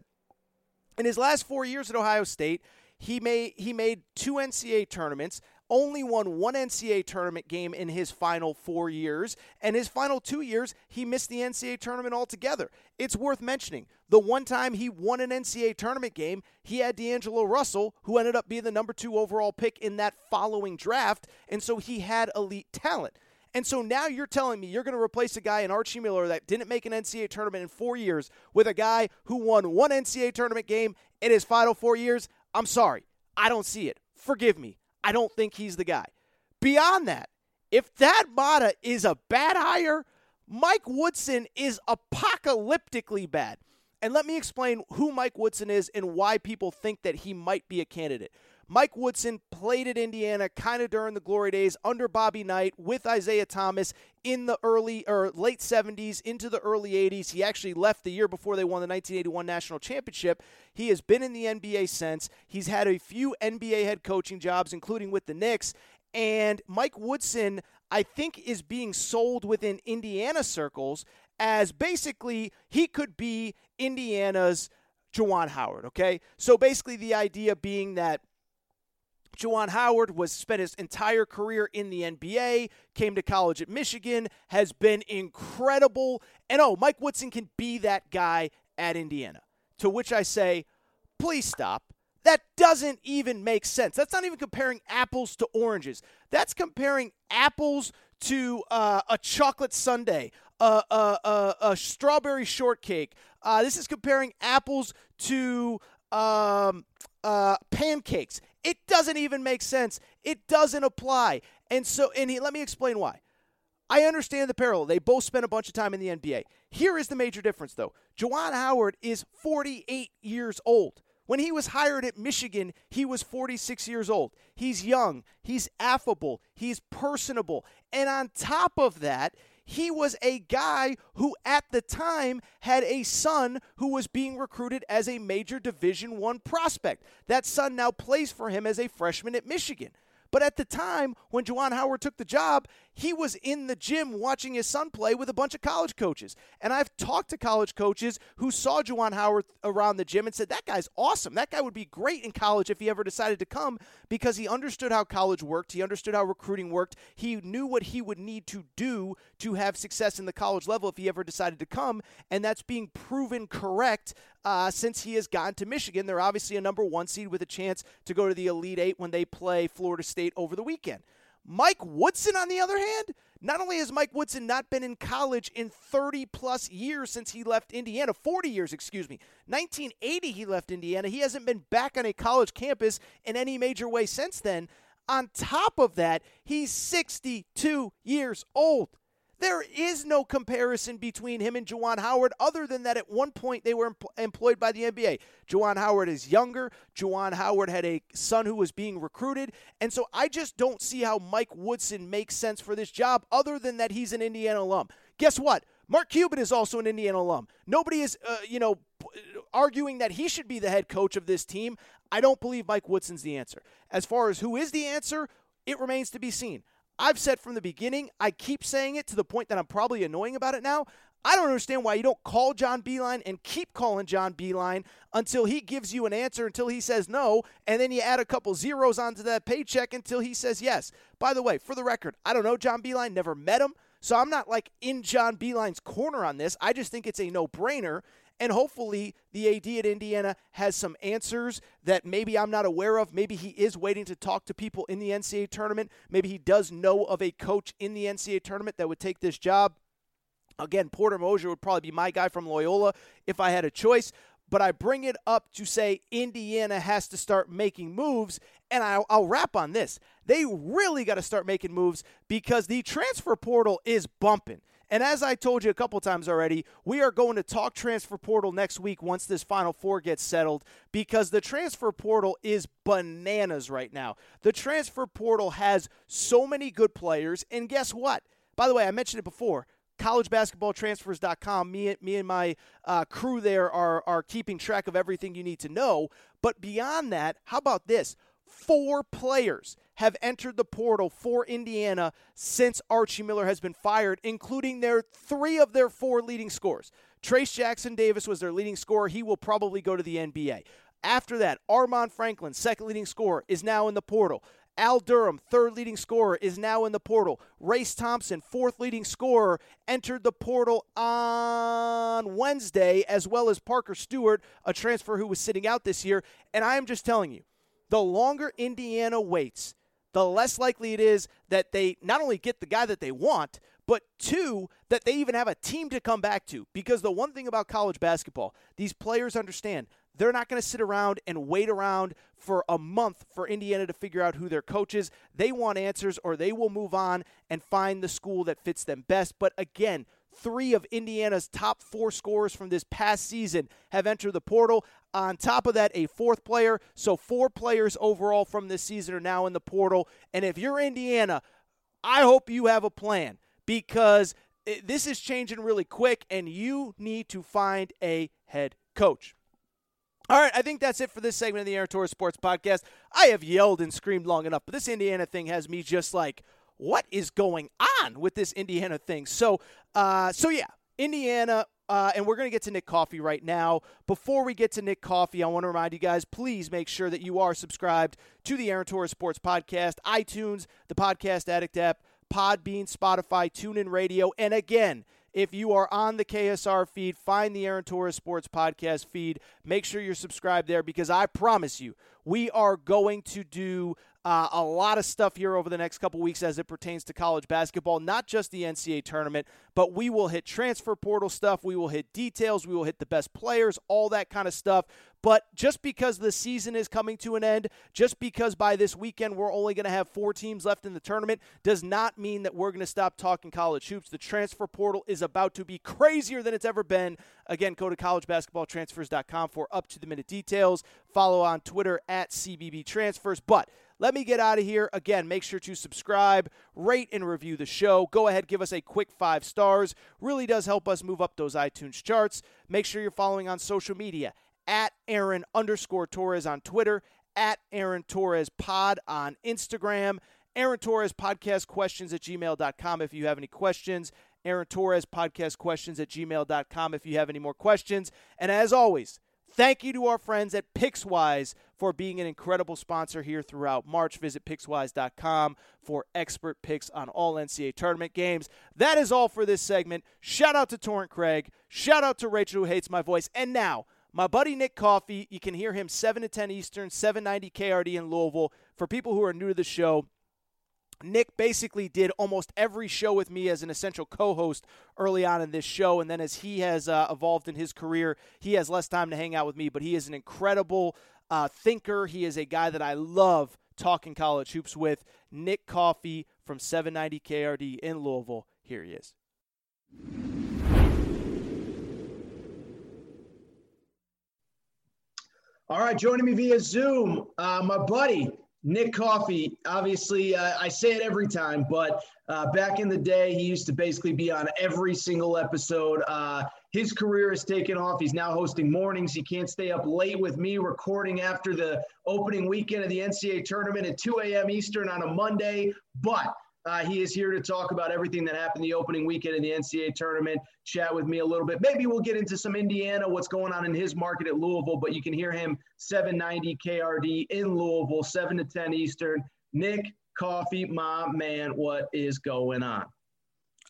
In his last four years at Ohio State, he made he made two NCAA tournaments, only won one NCAA tournament game in his final four years, and his final two years he missed the NCAA tournament altogether. It's worth mentioning the one time he won an NCAA tournament game, he had D'Angelo Russell, who ended up being the number two overall pick in that following draft, and so he had elite talent. And so now you're telling me you're going to replace a guy in Archie Miller that didn't make an NCAA tournament in four years with a guy who won one NCAA tournament game in his final four years? I'm sorry. I don't see it. Forgive me. I don't think he's the guy. Beyond that, if Thad Matta is a bad hire, Mike Woodson is apocalyptically bad. And let me explain who Mike Woodson is and why people think that he might be a candidate. Mike Woodson played at Indiana kind of during the glory days under Bobby Knight with Isiah Thomas in the early or late 70s into the early 80s. He actually left the year before they won the 1981 national championship. He has been in the NBA since. He's had a few NBA head coaching jobs, including with the Knicks. And Mike Woodson, I think, is being sold within Indiana circles as basically he could be Indiana's Juwan Howard, okay? So basically, the idea being that Juwan Howard was spent his entire career in the NBA, came to college at Michigan, has been incredible. And oh, Mike Woodson can be that guy at Indiana. To which I say, please stop. That doesn't even make sense. That's not even comparing apples to oranges. That's comparing apples to uh, a chocolate sundae, a, a, a, a strawberry shortcake. Uh, this is comparing apples to um, uh, pancakes. It doesn't even make sense. It doesn't apply. And so, and he, let me explain why. I understand the parallel. They both spent a bunch of time in the NBA. Here is the major difference, though. Juwan Howard is 48 years old. When he was hired at Michigan, he was 46 years old. He's young, he's affable, he's personable. And on top of that, he was a guy who at the time had a son who was being recruited as a major division 1 prospect. That son now plays for him as a freshman at Michigan. But at the time when Juwan Howard took the job, he was in the gym watching his son play with a bunch of college coaches. And I've talked to college coaches who saw Juwan Howard around the gym and said, that guy's awesome. That guy would be great in college if he ever decided to come because he understood how college worked. He understood how recruiting worked. He knew what he would need to do to have success in the college level if he ever decided to come. And that's being proven correct uh, since he has gotten to Michigan. They're obviously a number one seed with a chance to go to the Elite Eight when they play Florida State over the weekend. Mike Woodson, on the other hand, not only has Mike Woodson not been in college in 30 plus years since he left Indiana, 40 years, excuse me, 1980 he left Indiana, he hasn't been back on a college campus in any major way since then. On top of that, he's 62 years old. There is no comparison between him and Juwan Howard other than that at one point they were em- employed by the NBA. Juwan Howard is younger. Juwan Howard had a son who was being recruited. And so I just don't see how Mike Woodson makes sense for this job other than that he's an Indiana alum. Guess what? Mark Cuban is also an Indiana alum. Nobody is, uh, you know, arguing that he should be the head coach of this team. I don't believe Mike Woodson's the answer. As far as who is the answer, it remains to be seen. I've said from the beginning, I keep saying it to the point that I'm probably annoying about it now. I don't understand why you don't call John Beilein and keep calling John Beilein until he gives you an answer, until he says no, and then you add a couple zeros onto that paycheck until he says yes. By the way, for the record, I don't know John Beilein, never met him, so I'm not like in John Beilein's corner on this. I just think it's a no brainer. And hopefully, the AD at Indiana has some answers that maybe I'm not aware of. Maybe he is waiting to talk to people in the NCAA tournament. Maybe he does know of a coach in the NCAA tournament that would take this job. Again, Porter Moser would probably be my guy from Loyola if I had a choice. But I bring it up to say Indiana has to start making moves. And I'll, I'll wrap on this. They really got to start making moves because the transfer portal is bumping. And as I told you a couple times already, we are going to talk transfer portal next week once this Final Four gets settled because the transfer portal is bananas right now. The transfer portal has so many good players. And guess what? By the way, I mentioned it before collegebasketballtransfers.com. Me, me and my uh, crew there are, are keeping track of everything you need to know. But beyond that, how about this? Four players have entered the portal for Indiana since Archie Miller has been fired, including their three of their four leading scores. Trayce Jackson Davis was their leading scorer. He will probably go to the NBA. After that, Armaan Franklin, second leading scorer, is now in the portal. Al Durham, third leading scorer, is now in the portal. Race Thompson, fourth leading scorer, entered the portal on Wednesday, as well as Parker Stewart, a transfer who was sitting out this year. And I am just telling you, the longer Indiana waits, the less likely it is that they not only get the guy that they want, but two, that they even have a team to come back to. Because the one thing about college basketball, these players understand they're not going to sit around and wait around for a month for Indiana to figure out who their coach is. They want answers or they will move on and find the school that fits them best. But again, three of Indiana's top four scorers from this past season have entered the portal. On top of that, a fourth player. So, four players overall from this season are now in the portal. And if you're Indiana, I hope you have a plan because this is changing really quick and you need to find a head coach. All right, I think that's it for this segment of the Aaron Torres Sports Podcast. I have yelled and screamed long enough, but this Indiana thing has me just like, what is going on with this Indiana thing? So, uh, so yeah, Indiana. Uh, and we're going to get to Nick Coffey right now. Before we get to Nick Coffey, I want to remind you guys please make sure that you are subscribed to the Aaron Torres Sports Podcast, iTunes, the Podcast Addict app, Podbean, Spotify, TuneIn Radio. And again, if you are on the KSR feed, find the Aaron Torres Sports Podcast feed. Make sure you're subscribed there because I promise you, we are going to do uh, a lot of stuff here over the next couple weeks as it pertains to college basketball, not just the NCAA tournament, but we will hit transfer portal stuff. We will hit details. We will hit the best players, all that kind of stuff. But just because the season is coming to an end, just because by this weekend we're only going to have four teams left in the tournament, does not mean that we're going to stop talking college hoops. The transfer portal is about to be crazier than it's ever been. Again, go to collegebasketballtransfers.com for up to the minute details. Follow on Twitter at CBB Transfers. But let me get out of here. Again, make sure to subscribe, rate, and review the show. Go ahead, give us a quick five stars. Really does help us move up those iTunes charts. Make sure you're following on social media at Aaron underscore Torres on Twitter, at Aaron Torres Pod on Instagram, Aaron Torres Podcast Questions at gmail.com if you have any questions. Aaron Torres Podcast Questions at gmail.com if you have any more questions. And as always, Thank you to our friends at Pickswise for being an incredible sponsor here throughout March. Visit Pickswise.com for expert picks on all NCAA tournament games. That is all for this segment. Shout out to Torrent Craig. Shout out to Rachel, who hates my voice. And now, my buddy Nick Coffey, You can hear him 7 to 10 Eastern, 790 KRD in Louisville. For people who are new to the show, Nick basically did almost every show with me as an essential co host early on in this show. And then as he has uh, evolved in his career, he has less time to hang out with me, but he is an incredible uh, thinker. He is a guy that I love talking college hoops with. Nick Coffey from 790 KRD in Louisville. Here he is. All right, joining me via Zoom, uh, my buddy Nick Coffey. Obviously, uh, I say it every time, but uh, back in the day, he used to basically be on every single episode. Uh, his career has taken off. He's now hosting mornings. He can't stay up late with me recording after the opening weekend of the NCAA tournament at 2 a.m. Eastern on a Monday. But uh, he is here to talk about everything that happened the opening weekend in the NCAA tournament, chat with me a little bit. Maybe we'll get into some Indiana, what's going on in his market at Louisville, but you can hear him 790 KRD in Louisville, 7 to 10 Eastern. Nick Coffey, my man, what is going on?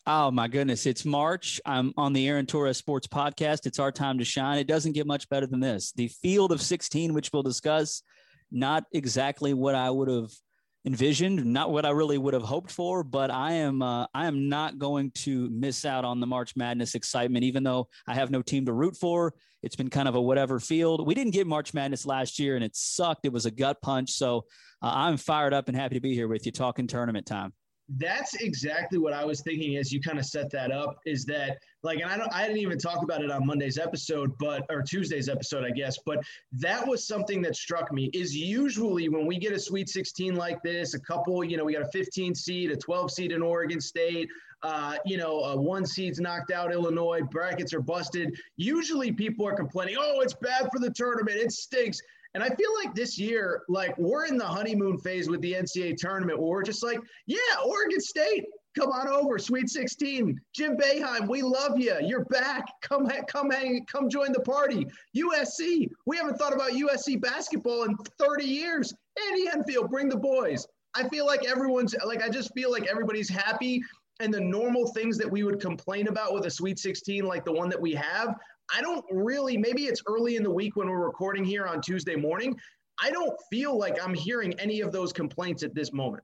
Oh my goodness, it's March. I'm on the Aaron Torres Sports Podcast. It's our time to shine. It doesn't get much better than this. The field of 16, which we'll discuss, not exactly what I would have – envisioned, not what I really would have hoped for, but I am uh, I am not going to miss out on the March Madness excitement, even though I have no team to root for. It's been kind of a whatever field. We didn't get March Madness last year, and it sucked. It was a gut punch. So uh, I'm fired up and happy to be here with you talking tournament time that's exactly what I was thinking as you kind of set that up is that like and I don't I didn't even talk about it on Monday's episode but or Tuesday's episode I guess but that was something that struck me is usually when we get a sweet 16 like this a couple you know we got a 15 seed a 12 seed in Oregon State uh, you know, uh, one seed's knocked out Illinois, brackets are busted. Usually people are complaining, oh, it's bad for the tournament, it stinks. And I feel like this year, like we're in the honeymoon phase with the NCAA tournament where we're just like, yeah, Oregon State, come on over, Sweet 16. Jim Boeheim, we love you. You're back. Come, come hang, come join the party. USC, we haven't thought about USC basketball in 30 years. Andy Enfield, bring the boys. I feel like everyone's like, I just feel like everybody's happy. And the normal things that we would complain about with a Sweet 16, like the one that we have, I don't really, maybe it's early in the week when we're recording here on Tuesday morning. I don't feel like I'm hearing any of those complaints at this moment.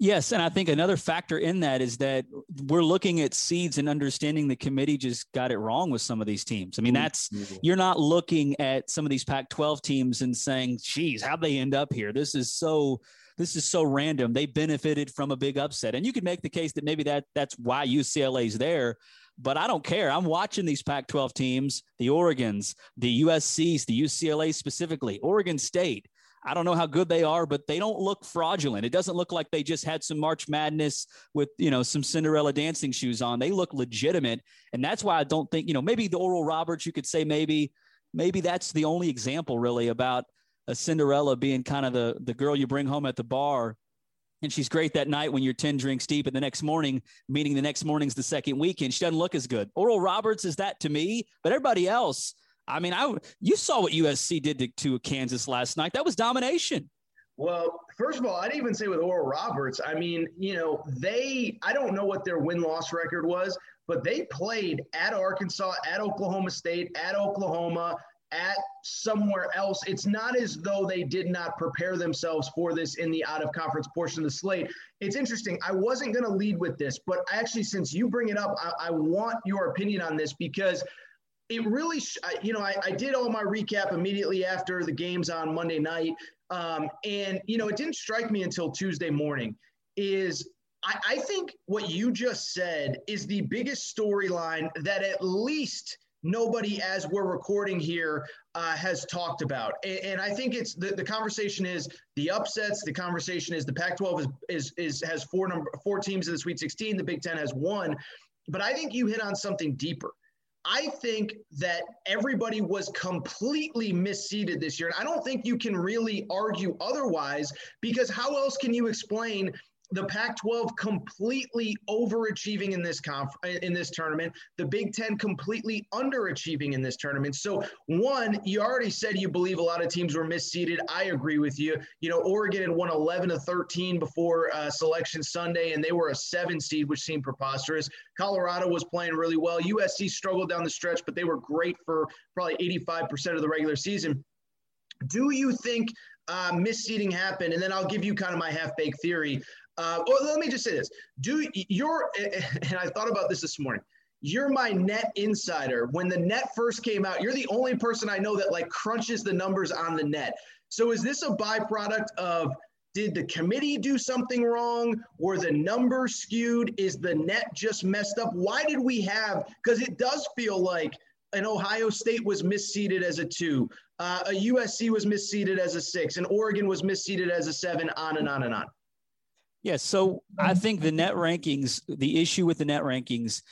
Yes, and I think another factor in that is that we're looking at seeds and understanding the committee just got it wrong with some of these teams. I mean, that's mm-hmm. you're not looking at some of these Pac-12 teams and saying, "Geez, how they end up here? This is so this is so random. They benefited from a big upset." And you could make the case that maybe that that's why UCLA's there, but I don't care. I'm watching these Pac 12 teams, the Oregons, the USCs, the UCLA specifically, Oregon State. I don't know how good they are, but they don't look fraudulent. It doesn't look like they just had some March Madness with, you know, some Cinderella dancing shoes on. They look legitimate. And that's why I don't think, you know, maybe the Oral Roberts, you could say maybe, maybe that's the only example really about a Cinderella being kind of the, the girl you bring home at the bar and she's great that night when you're 10 drinks deep and the next morning meaning the next morning's the second weekend. She doesn't look as good. Oral roberts is that to me but everybody else i mean i you saw what usc did to, to kansas last night. That was domination. Well, first of all, I'd even say with Oral Roberts, I mean, you know, they, I don't know what their win loss record was, but they played at Arkansas, at Oklahoma State, at Oklahoma, at somewhere else. It's not as though they did not prepare themselves for this in the out of conference portion of the slate. It's interesting. I wasn't going to lead with this, but actually, since you bring it up, I, I want your opinion on this because it really, you know, I, I, did all my recap immediately after the games on Monday night. Um, and, you know, it didn't strike me until Tuesday morning. Is I, I think what you just said is the biggest storyline that at least nobody, as we're recording here, uh, has talked about. And, and, I think it's the, the conversation is the upsets. The conversation is the Pac-12 is, is, is has four number four teams in the Sweet 16. The Big Ten has one. But I think you hit on something deeper. I think that everybody was completely misseeded this year. And I don't think you can really argue otherwise because how else can you explain the Pac-12 completely overachieving in this conf- in this tournament. The Big Ten completely underachieving in this tournament. So one, you already said you believe a lot of teams were misseeded. I agree with you. You know, Oregon had won 11 to 13 before uh, Selection Sunday, and they were a seven seed, which seemed preposterous. Colorado was playing really well. USC struggled down the stretch, but they were great for probably 85% of the regular season. Do you think uh, misseeding happened? And then I'll give you kind of my half-baked theory. Uh, let me just say this: Do you your *laughs* and I thought about this this morning. You're my net insider. When the net first came out, you're the only person I know that like crunches the numbers on the net. So is this a byproduct of Did the committee do something wrong? Were the numbers skewed? Is the net just messed up? Why did we have? Because it does feel like an Ohio State was misseeded as a two, uh, a USC was misseeded as a six, and Oregon was misseeded as a seven, on and on and on. Yeah, so I think the net rankings, the issue with the net rankings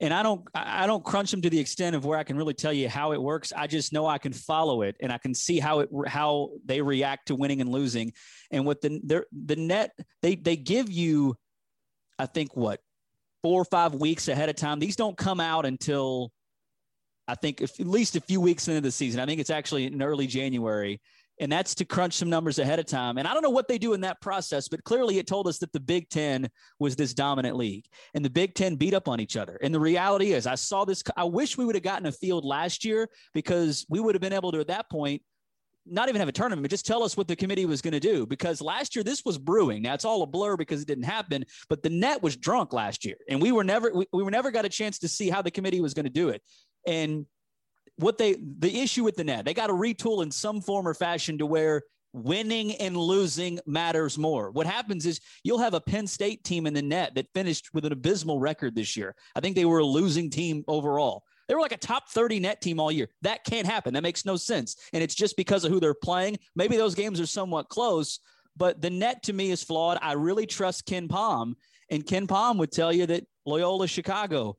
and I don't I don't crunch them to the extent of where I can really tell you how it works. I just know I can follow it and I can see how it how they react to winning and losing. And what the the net they they give you, I think what four or five weeks ahead of time. These don't come out until I think if, at least a few weeks into the season. I think it's actually in early January and that's to crunch some numbers ahead of time. And I don't know what they do in that process, but clearly it told us that the Big Ten was this dominant league and the Big Ten beat up on each other. And the reality is, I saw this. I wish we would have gotten a field last year because we would have been able to, at that point, not even have a tournament, but just tell us what the committee was going to do. Because last year this was brewing. Now it's all a blur because it didn't happen, but the net was drunk last year, and we were never we, we were never got a chance to see how the committee was going to do it. And what they the issue with the net, they got to retool in some form or fashion to where winning and losing matters more. What happens is you'll have a Penn State team in the net that finished with an abysmal record this year. I think they were a losing team overall. They were like a top 30 net team all year. That can't happen. That makes no sense. And it's just because of who they're playing. Maybe those games are somewhat close, but the net to me is flawed. I really trust KenPom. and KenPom would tell you that Loyola Chicago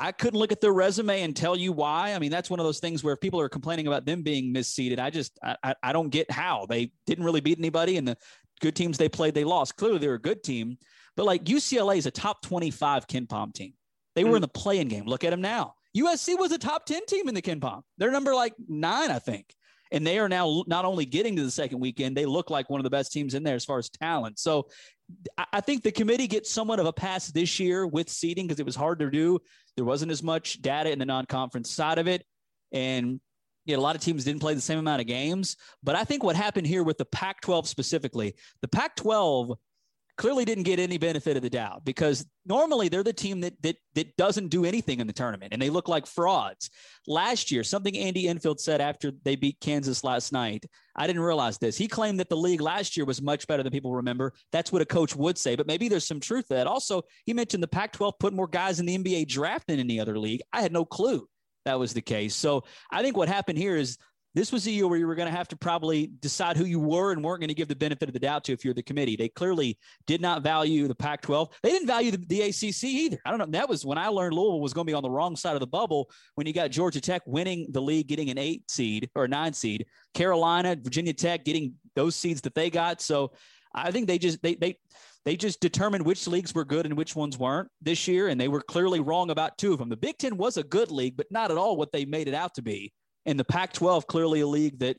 I couldn't look at their resume and tell you why. I mean, that's one of those things where if people are complaining about them being misseeded, I just I, I don't get how they didn't really beat anybody, and the good teams they played they lost. Clearly, they're a good team, but like UCLA is a top twenty-five KenPom team. They were hmm. in the playing game. Look at them now. USC was a top ten team in the KenPom. They're number like nine, I think and they are now not only getting to the second weekend, they look like one of the best teams in there as far as talent. So I think the committee gets somewhat of a pass this year with seeding because it was hard to do. There wasn't as much data in the non-conference side of it, and you know, a lot of teams didn't play the same amount of games. But I think what happened here with the Pac-12 specifically, the Pac-12 clearly didn't get any benefit of the doubt because normally they're the team that that that doesn't do anything in the tournament and they look like frauds. Last year, something Andy Enfield said after they beat Kansas last night, I didn't realize this. He claimed that the league last year was much better than people remember. That's what a coach would say, but maybe there's some truth to that. Also, he mentioned the Pac-12 put more guys in the NBA draft than any other league. I had no clue that was the case. So I think what happened here is this was a year where you were going to have to probably decide who you were and weren't going to give the benefit of the doubt to if you're the committee. They clearly did not value the Pac 12. They didn't value the, the, ACC either. I don't know. That was when I learned Louisville was going to be on the wrong side of the bubble when you got Georgia Tech winning the league, getting an eight seed or nine seed, Carolina, Virginia Tech getting those seeds that they got. So I think they just, they, they, they just determined which leagues were good and which ones weren't this year. And they were clearly wrong about two of them. The Big Ten was a good league, but not at all what they made it out to be. And the Pac 12, clearly a league that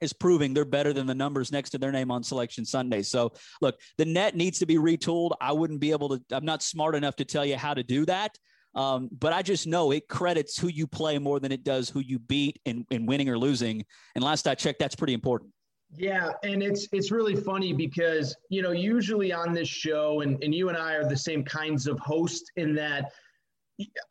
is proving they're better than the numbers next to their name on selection Sunday. So, look, the net needs to be retooled. I wouldn't be able to, I'm not smart enough to tell you how to do that. Um, but I just know it credits who you play more than it does who you beat in, in winning or losing. And last I checked, that's pretty important. Yeah, and it's it's really funny because you know usually on this show, and, and you and I are the same kinds of hosts in that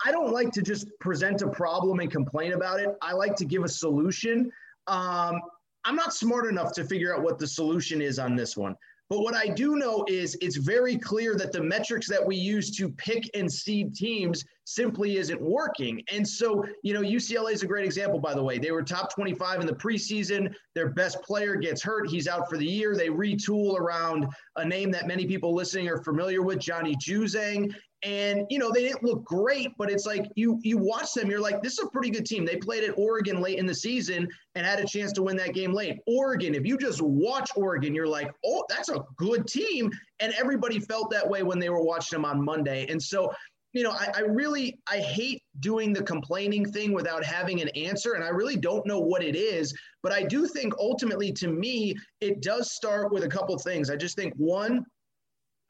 I don't like to just present a problem and complain about it. I like to give a solution. Um, I'm not smart enough to figure out what the solution is on this one. But what I do know is it's very clear that the metrics that we use to pick and seed teams simply isn't working. And so, you know, UCLA is a great example, by the way. They were top 25 in the preseason. Their best player gets hurt. He's out for the year. They retool around a name that many people listening are familiar with, Johnny Juzang and you know they didn't look great but it's like you you watch them you're like this is a pretty good team. They played at oregon late in the season and had a chance to win that game late. Oregon if you just watch oregon you're like oh that's a good team and everybody felt that way when they were watching them on monday. And so you know I, I really i hate doing the complaining thing without having an answer and i really don't know what it is but i do think ultimately to me it does start with a couple things. I just think one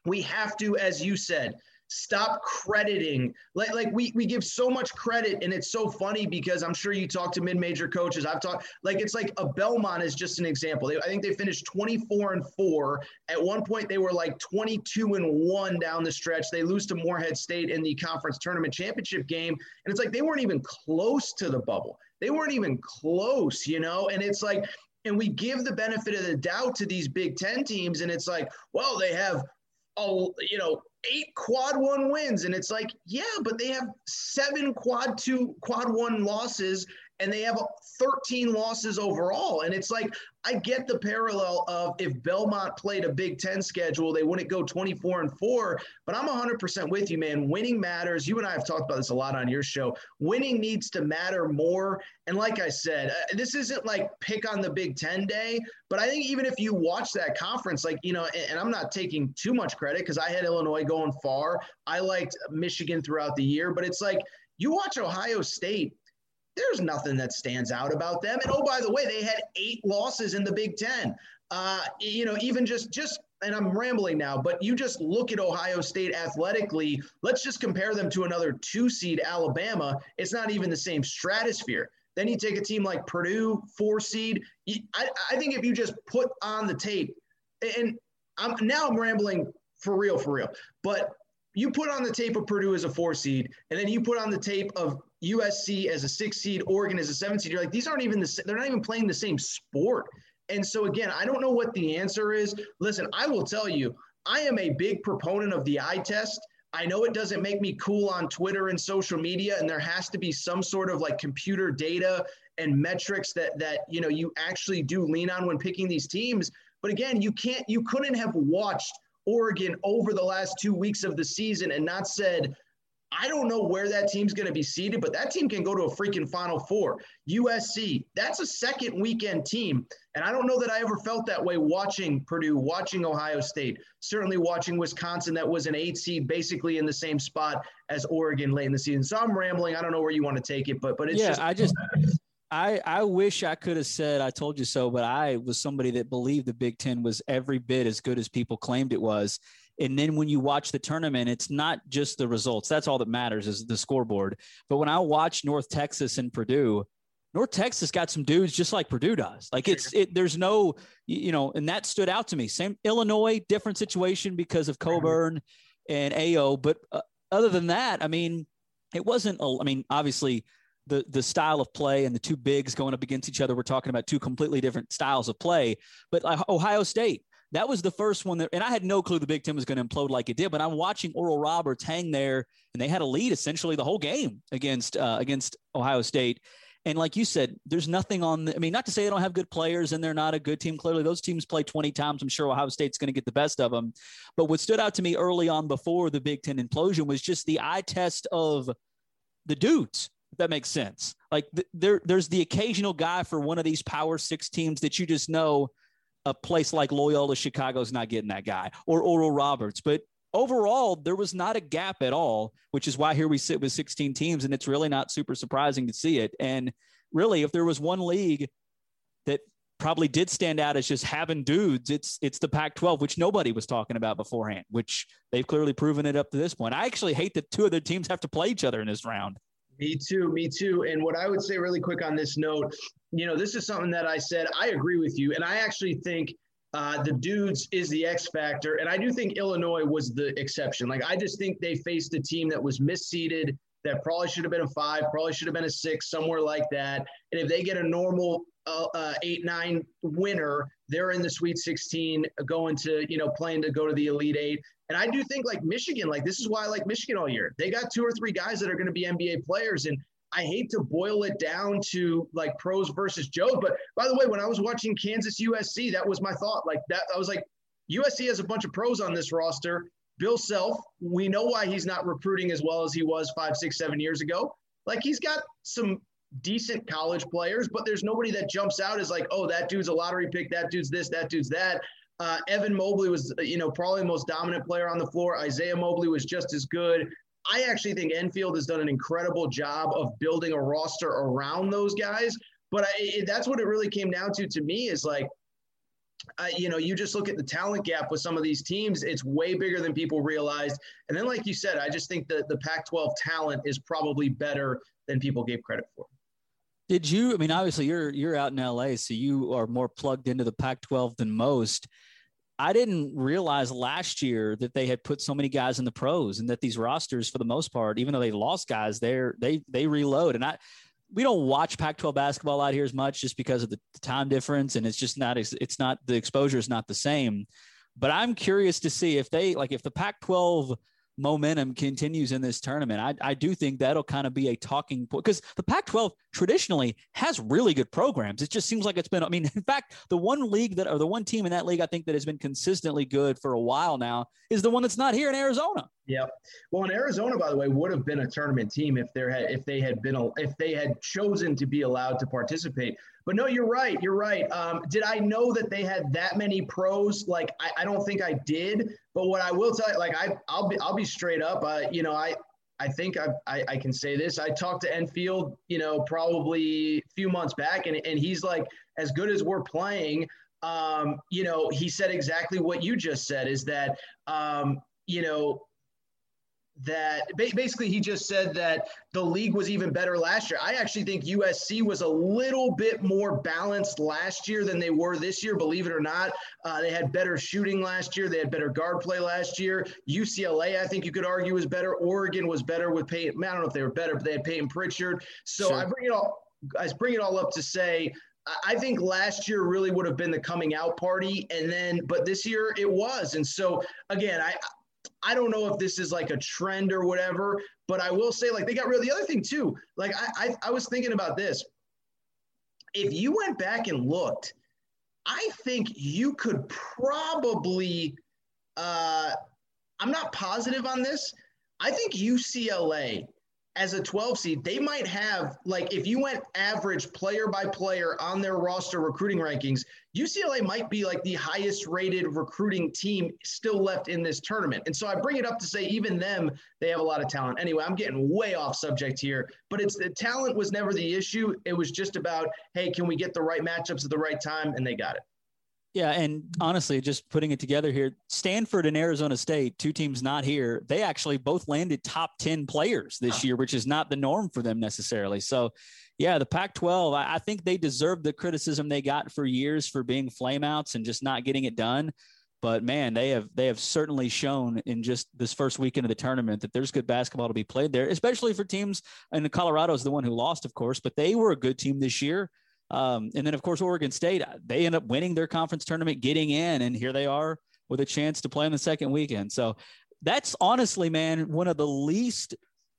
we have to as you said stop crediting. Like like we we give so much credit and it's so funny because i'm sure you talk to mid-major coaches. I've talked like it's like a belmont is just an example. They, i think they finished 24 and 4 at one point they were like 22 and 1 down the stretch. They lose to morehead state in the conference tournament championship game and it's like they weren't even close to the bubble. They weren't even close you know? And it's like and we give the benefit of the doubt to these Big Ten teams, and it's like, well, they have, oh, you know, eight quad one wins, and it's like, yeah, but they have seven quad two, quad one losses, and they have 13 losses overall. And it's like, I get the parallel of if Belmont played a Big Ten schedule, they wouldn't go 24 and four. But I'm 100% with you, man. Winning matters. You and I have talked about this a lot on your show. Winning needs to matter more. And like I said, uh, this isn't like pick on the Big Ten day, but I think even if you watch that conference, like, you know, and, and I'm not taking too much credit because I had Illinois going far. I liked Michigan throughout the year, but it's like, you watch Ohio State there's nothing that stands out about them. And oh, by the way, they had eight losses in the Big Ten. Uh, you know, even just just and I'm rambling now, but you just look at Ohio State athletically. Let's just compare them to another two seed Alabama. It's not even the same stratosphere. Then you take a team like Purdue, four seed. I, I think if you just put on the tape, and I'm now I'm rambling for real, for real. But you put on the tape of Purdue as a four seed, and then you put on the tape of USC as a six seed, Oregon as a seven seed. You're like, these aren't even the, they're not even playing the same sport. And so again, I don't know what the answer is. Listen, I will tell you, I am a big proponent of the eye test. I know it doesn't make me cool on Twitter and social media, and there has to be some sort of like computer data and metrics that that you know you actually do lean on when picking these teams. But again, you can't, you couldn't have watched Oregon over the last two weeks of the season and not said, I don't know where that team's going to be seated, but that team can go to a freaking Final Four. USC, that's a second weekend team. And I don't know that I ever felt that way watching Purdue, watching Ohio State, certainly watching Wisconsin, that was an eight seed, basically in the same spot as Oregon late in the season. So I'm rambling. I don't know where you want to take it, but but it's yeah, just I just I, I wish I could have said I told you so, but I was somebody that believed the Big Ten was every bit as good as people claimed it was. And then when you watch the tournament, it's not just the results. That's all that matters is the scoreboard. But when I watch North Texas and Purdue, North Texas got some dudes just like Purdue does. Like it's it. There's no, you know, and that stood out to me. Same Illinois, different situation because of Cockburn and Ayo. But uh, other than that, I mean, it wasn't. A, I mean, obviously the the style of play and the two bigs going up against each other. We're talking about two completely different styles of play. But Ohio State, that was the first one that, and I had no clue the Big Ten was going to implode like it did. But I'm watching Oral Roberts hang there, and they had a lead essentially the whole game against uh, against Ohio State. And like you said, there's nothing on. The, I mean, not to say they don't have good players and they're not a good team. Clearly, those teams play 20 times. I'm sure Ohio State's going to get the best of them. But what stood out to me early on before the Big Ten implosion was just the eye test of the dudes if that makes sense. Like th- there, there's the occasional guy for one of these Power Six teams that you just know a place like Loyola Chicago's not getting that guy or Oral Roberts. But overall, there was not a gap at all, which is why here we sit with 16 teams, and it's really not super surprising to see it. And really, if there was one league that probably did stand out as just having dudes, it's it's the Pac-12, which nobody was talking about beforehand, which they've clearly proven it up to this point. I actually hate that two of their teams have to play each other in this round. Me too, me too. And what I would say really quick on this note, you know, this is something that I said, I agree with you. And I actually think uh, the dudes is the X factor. And I do think Illinois was the exception. Like, I just think they faced a team that was misseeded, that probably should have been a five, probably should have been a six, somewhere like that. And if they get a normal uh, uh, eight, nine winner, they're in the Sweet 16, going to, you know, playing to go to the Elite Eight. And I do think like Michigan, like this is why I like Michigan all year. They got two or three guys that are going to be NBA players. And I hate to boil it down to like pros versus Joe. But by the way, when I was watching Kansas USC, that was my thought. Like that, I was like, USC has a bunch of pros on this roster. Bill Self, we know why he's not recruiting as well as he was five, six, seven years ago. Like he's got some decent college players, but there's nobody that jumps out as like, oh, that dude's a lottery pick, that dude's this, that dude's that. Uh, Evan Mobley was, you know, probably the most dominant player on the floor. Isaiah Mobley was just as good. I actually think Enfield has done an incredible job of building a roster around those guys. But I, it, that's what it really came down to to me is like, uh, you know, you just look at the talent gap with some of these teams, it's way bigger than people realized. And then, like you said, I just think that the Pac 12 talent is probably better than people gave credit for. Did you? I mean, obviously you're you're out in LA, so you are more plugged into the Pac-12 than most. I didn't realize last year that they had put so many guys in the pros, and that these rosters, for the most part, even though they lost guys, they're they they reload. And I we don't watch Pac-12 basketball out here as much just because of the time difference, and it's just not it's not the exposure is not the same. But I'm curious to see if they like if the Pac-12 momentum continues in this tournament, I, I do think that'll kind of be a talking point because the Pac 12 traditionally has really good programs. It just seems like it's been, I mean, *laughs* in fact, the one league that, or the one team in that league I think that has been consistently good for a while now is the one that's not here in Arizona. Yep. Well, in Arizona, by the way, would have been a tournament team if there had if they had been if they had chosen to be allowed to participate. But no, you're right. You're right. Um, did I know that they had that many pros? Like, I, I don't think I did. But what I will tell you, like, I I'll be I'll be straight up. Uh, you know, I I think I, I, I can say this. I talked to Enfield, you know, probably a few months back, and and he's like, as good as we're playing. Um, you know, he said exactly what you just said. Is that um, you know that basically he just said that the league was even better last year. I actually think USC was a little bit more balanced last year than they were this year, believe it or not. Uh, they had better shooting last year, they had better guard play last year. UCLA, I think you could argue, was better. Oregon was better with Payton. I don't know if they were better, but they had Payton Pritchard. So sure. I bring it all. I bring it all up to say I think last year really would have been the coming out party, and then but this year it was, and so again, I I don't know if this is like a trend or whatever, but I will say, like, they got rid of the other thing too. Like, I, I, I was thinking about this. If you went back and looked, I think you could probably, uh, I'm not positive on this. I think UCLA as a 12 seed, they might have, like, if you went average player by player on their roster recruiting rankings, UCLA might be like the highest rated recruiting team still left in this tournament. And so I bring it up to say, even them, they have a lot of talent. Anyway, I'm getting way off subject here, but it's the talent was never the issue. It was just about, hey, can we get the right matchups at the right time? And they got it. Yeah, and honestly, just putting it together here, Stanford and Arizona State, two teams not here, they actually both landed top 10 players this year, which is not the norm for them necessarily. So, yeah, the Pac 12, I, I think they deserve the criticism they got for years for being flameouts and just not getting it done. But man, they have they have certainly shown in just this first weekend of the tournament that there's good basketball to be played there, especially for teams. And Colorado is the one who lost, of course, but they were a good team this year. Um, and then, of course, Oregon State, they end up winning their conference tournament, getting in, and here they are with a chance to play in the second weekend. So that's honestly, man, one of the least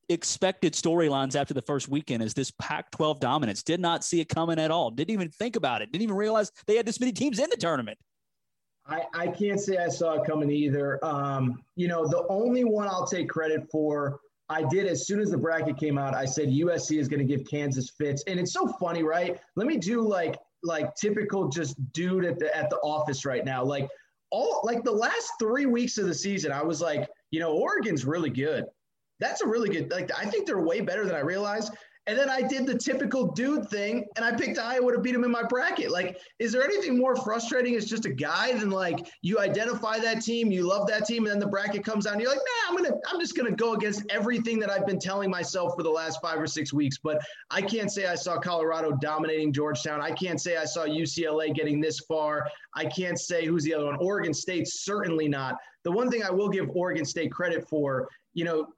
expected storylines after the first weekend is this Pac 12 dominance. Did not see it coming at all. Didn't even think about it. Didn't even realize they had this many teams in the tournament. I, I can't say I saw it coming either. Um, you know, the only one I'll take credit for I did as soon as the bracket came out. I said USC is going to give Kansas fits, and it's so funny, right? Let me do like like typical just dude at the at the office right now. Like all like the last three weeks of the season, I was like, you know, Oregon's really good. That's a really good. Like I think they're way better than I realized. And then I did the typical dude thing and I picked Iowa to beat him in my bracket. Like, is there anything more frustrating as just a guy than like you identify that team, you love that team, and then the bracket comes out and you're like, nah, I'm gonna, I'm just gonna go against everything that I've been telling myself for the last five or six weeks. But I can't say I saw Colorado dominating Georgetown. I can't say I saw UCLA getting this far. I can't say who's the other one. Oregon State, certainly not. The one thing I will give Oregon State credit for, you know,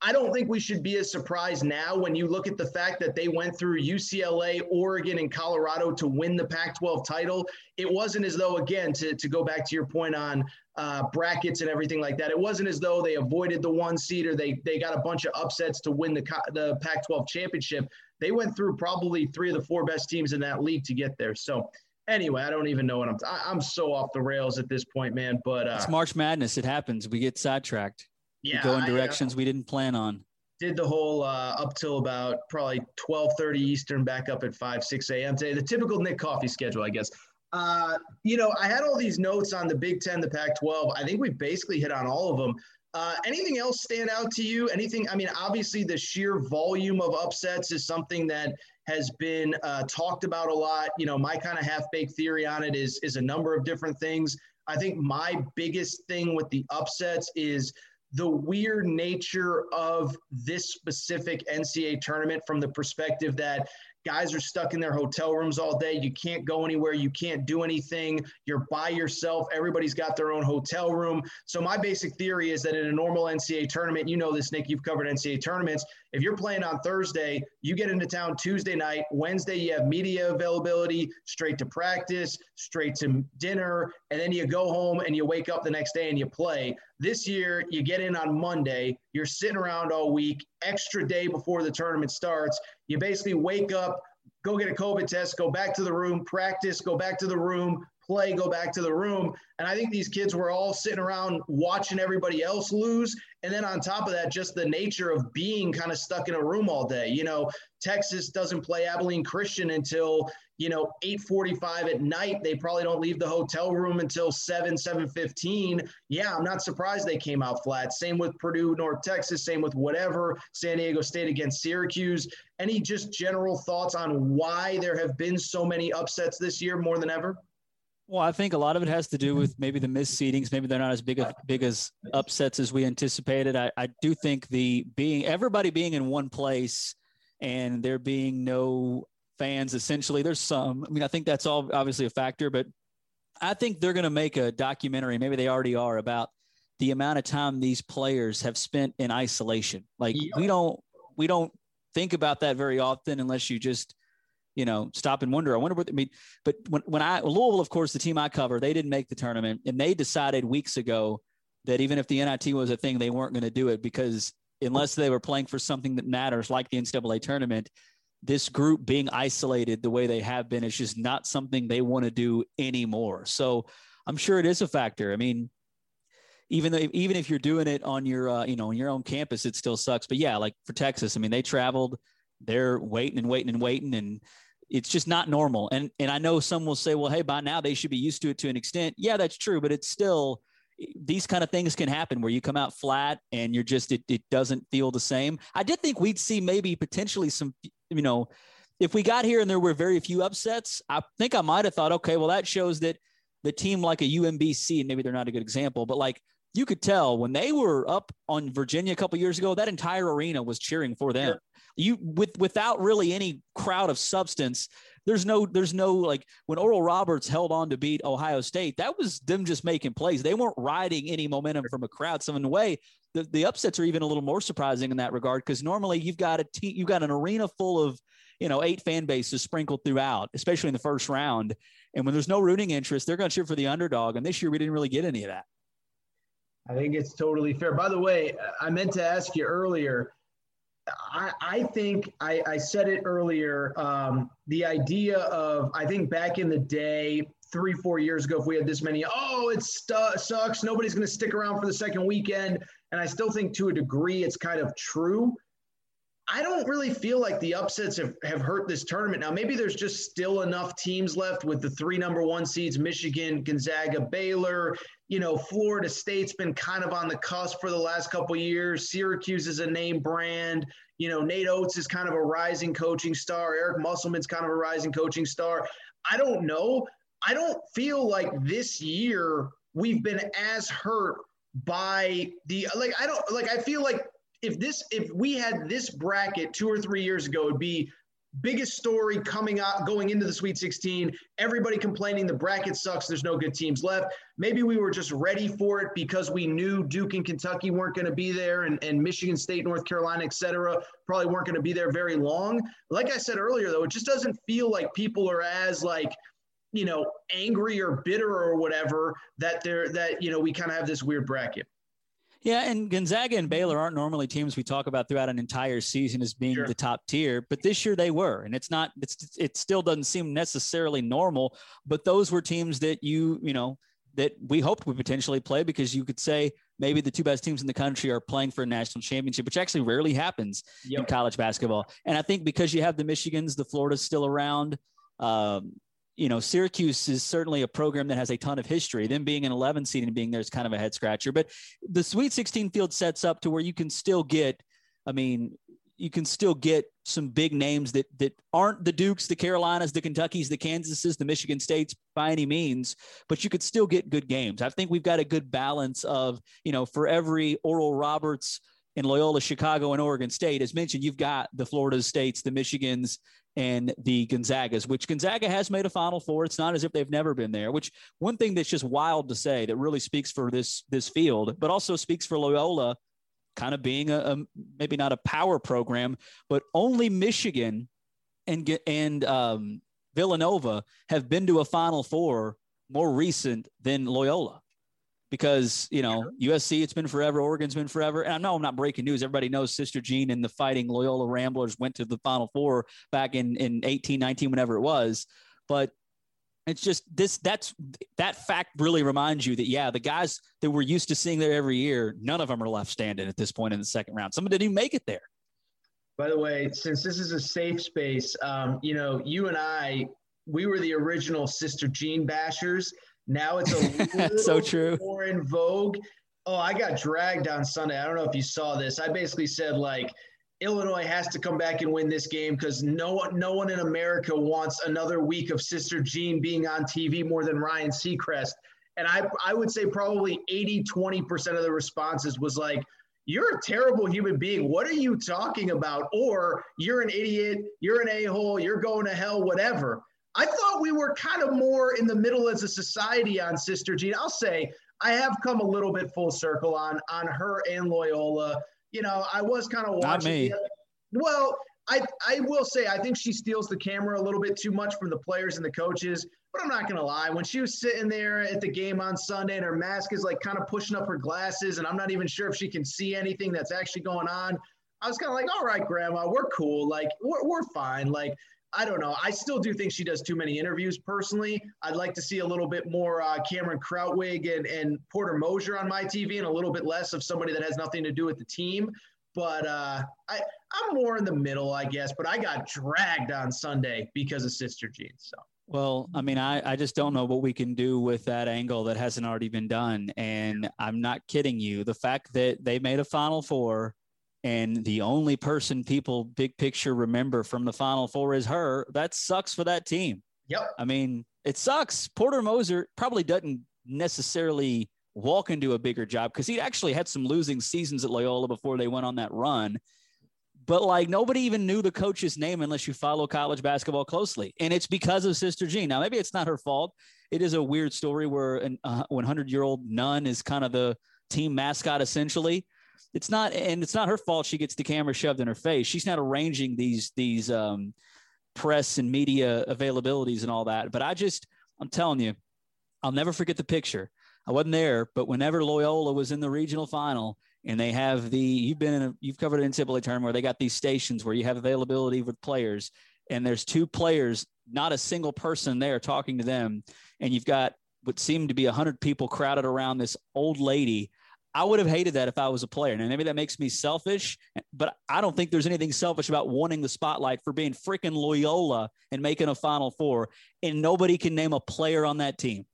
I don't think we should be as surprised now when you look at the fact that they went through UCLA, Oregon, and Colorado to win the Pac 12 title. It wasn't as though, again, to, to go back to your point on uh, brackets and everything like that, it wasn't as though they avoided the one seed or they, they got a bunch of upsets to win the, the Pac 12 championship. They went through probably three of the four best teams in that league to get there. So, anyway, I don't even know what I'm. T- I'm so off the rails at this point, man. But uh, it's March Madness. It happens. We get sidetracked yeah, go in directions I, uh, we didn't plan on. Did the whole uh, up till about probably twelve thirty Eastern, back up at five six a.m. today. The typical Nick Coffey schedule, I guess. Uh, you know, I had all these notes on the Big Ten, the Pac-12. I think we basically hit on all of them. Uh, anything else stand out to you? Anything? I mean, obviously, the sheer volume of upsets is something that has been uh, talked about a lot. You know, my kind of half-baked theory on it is is a number of different things. I think my biggest thing with the upsets is the weird nature of this specific NCAA tournament from the perspective that Guys are stuck in their hotel rooms all day. You can't go anywhere. You can't do anything. You're by yourself. Everybody's got their own hotel room. So my basic theory is that in a normal NCAA tournament, you know this, Nick, you've covered NCAA tournaments. If you're playing on Thursday, you get into town Tuesday night. Wednesday, you have media availability, straight to practice, straight to dinner, and then you go home and you wake up the next day and you play. This year, you get in on Monday, you're sitting around all week, extra day before the tournament starts. You basically wake up, go get a COVID test, go back to the room, practice, go back to the room, play, go back to the room. And I think these kids were all sitting around watching everybody else lose. And then on top of that, just the nature of being kind of stuck in a room all day. You know, Texas doesn't play Abilene Christian until, you know, 8:45 at night. They probably don't leave the hotel room until 7, 7:15. Yeah, I'm not surprised they came out flat. Same with Purdue, North Texas, same with whatever, San Diego State against Syracuse. Any just general thoughts on why there have been so many upsets this year more than ever? Well, I think a lot of it has to do with maybe the missed seedings. Maybe they're not as big as big as upsets as we anticipated. I, I do think the being everybody being in one place and there being no fans essentially there's some i mean i think that's all obviously a factor but i think they're going to make a documentary maybe they already are about the amount of time these players have spent in isolation like yeah. we don't we don't think about that very often unless you just you know, stop and wonder. I wonder what I mean. But when, when I Louisville, of course, the team I cover, they didn't make the tournament, and they decided weeks ago that even if the NIT was a thing, they weren't going to do it because unless they were playing for something that matters, like the NCAA tournament, this group being isolated the way they have been is just not something they want to do anymore. So I'm sure it is a factor. I mean, even though even if you're doing it on your uh, you know on your own campus, it still sucks. But yeah, like for Texas, I mean, they traveled, they're waiting and waiting and waiting, and it's just not normal. And and I know some will say, well, hey, by now they should be used to it to an extent. Yeah, that's true, but it's still these kind of things can happen where you come out flat and you're just it, it doesn't feel the same. I did think we'd see maybe potentially some, you know, if we got here and there were very few upsets, I think I might have thought, okay, well, that shows that the team like a UMBC, and maybe they're not a good example, but like you could tell when they were up on Virginia a couple years ago, that entire arena was cheering for them. Sure you with without really any crowd of substance there's no there's no like when Oral Roberts held on to beat Ohio State, that was them just making plays. They weren't riding any momentum from a crowd. So in a way, the, the upsets are even a little more surprising in that regard because normally you've got a team, you've got an arena full of you know eight fan bases sprinkled throughout, especially in the first round. And when there's no rooting interest, they're going to cheer for the underdog. And this year we didn't really get any of that. I think it's totally fair. By the way, I meant to ask you earlier I, I think I, I, said it earlier. Um, the idea of I think back in the day, three four years ago, if we had this many, oh, it sucks. Nobody's going to stick around for the second weekend, and I still think to a degree it's kind of true. I don't really feel like the upsets have, have hurt this tournament. Now, maybe there's just still enough teams left with the three number one seeds Michigan, Gonzaga, Baylor. You know, Florida State's been kind of on the cusp for the last couple years. Syracuse is a name brand. You know, Nate Oats is kind of a rising coaching star. Eric Musselman's kind of a rising coaching star. I don't know. I don't feel like this year we've been as hurt by the like I don't like I feel like if this if we had this bracket two or three years ago, it'd be biggest story coming out going into the Sweet 16. Everybody complaining the bracket sucks. There's no good teams left. Maybe we were just ready for it because we knew Duke and Kentucky weren't going to be there, and, and Michigan State, North Carolina, et cetera, probably weren't going to be there very long. Like I said earlier, though, it just doesn't feel like people are as like you know angry or bitter or whatever that they're that you know we kind of have this weird bracket. Yeah, and Gonzaga and Baylor aren't normally teams we talk about throughout an entire season as being sure. the top tier, but this year they were, and it's not. It's it still doesn't seem necessarily normal, but those were teams that you you know that we hoped would potentially play because you could say maybe the two best teams in the country are playing for a national championship, which actually rarely happens yep. in college basketball. And I think because you have the Michigans, the Florida's still around. Um, you know, Syracuse is certainly a program that has a ton of history. Them being an 11 seed and being there is kind of a head scratcher. But the Sweet 16 field sets up to where you can still get, I mean, you can still get some big names that that aren't the Dukes, the Carolinas, the Kentuckys, the Kansases, the Michigan States by any means, but you could still get good games. I think we've got a good balance of, you know, for every Oral Roberts in Loyola, Chicago, and Oregon State, as mentioned, you've got the Florida States, the Michigans, and the Gonzagas, which Gonzaga has made a Final Four. It's not as if they've never been there. Which one thing that's just wild to say that really speaks for this this field, but also speaks for Loyola, kind of being a, a maybe not a power program, but only Michigan and and um, Villanova have been to a Final Four more recent than Loyola because you know USC it's been forever, Oregon's been forever, and I know I'm not breaking news. Everybody knows Sister Jean and the Fighting Loyola Ramblers went to the Final Four back in in 18, 19, whenever it was, but. It's just this. That's that fact really reminds you that yeah, the guys that we're used to seeing there every year, none of them are left standing at this point in the second round. Some didn't even make it there. By the way, since this is a safe space, um, you know, you and I, we were the original Sister Jean bashers, now it's a *laughs* so true. more in vogue. Oh, I got dragged on Sunday. I don't know if you saw this. I basically said like Illinois has to come back and win this game because no one, no one in America wants another week of Sister Jean being on TV more than Ryan Seacrest. And I, I would say probably 80, 20% of the responses was like, you're a terrible human being. What are you talking about? Or you're an idiot. You're an a hole. You're going to hell, whatever. I thought we were kind of more in the middle as a society on Sister Jean. I'll say I have come a little bit full circle on on her and Loyola. You know, I was kind of watching. Not me. well, I I will say I think she steals the camera a little bit too much from the players and the coaches. But I'm not gonna lie, when she was sitting there at the game on Sunday and her mask is like kind of pushing up her glasses, and I'm not even sure if she can see anything that's actually going on. I was kind of like, all right, grandma, we're cool. Like, we're, we're fine. Like, I don't know. I still do think she does too many interviews personally. I'd like to see a little bit more uh, Cameron Krutwig and, and Porter Moser on my TV and a little bit less of somebody that has nothing to do with the team. But uh, I, I'm more in the middle, I guess. But I got dragged on Sunday because of Sister Jean. So. Well, I mean, I, I just don't know what we can do with that angle that hasn't already been done. And I'm not kidding you. The fact that they made a Final Four and the only person people big picture remember from the final four is her that sucks for that team. Yep. I mean it sucks. Porter moser probably doesn't necessarily walk into a bigger job because he actually had some losing seasons at loyola before they went on that run. But like nobody even knew the coach's name unless you follow college basketball closely. And it's because of sister jean. Now maybe it's not her fault. It is a weird story where an uh, 100 year old nun is kind of the team mascot essentially it's not and it's not her fault she gets the camera shoved in her face. She's not arranging these these um, press and media availabilities and all that. But i just i'm telling you i'll never forget the picture. I wasn't there but whenever loyola was in the regional final and they have the you've been in a, you've covered an NCAA tournament where they got these stations where you have availability with players and there's two players not a single person there talking to them. And you've got what seemed to be 100 people crowded around this old lady I would have hated that if I was a player. And maybe that makes me selfish, but I don't think there's anything selfish about wanting the spotlight for being freaking Loyola and making a Final Four. And nobody can name a player on that team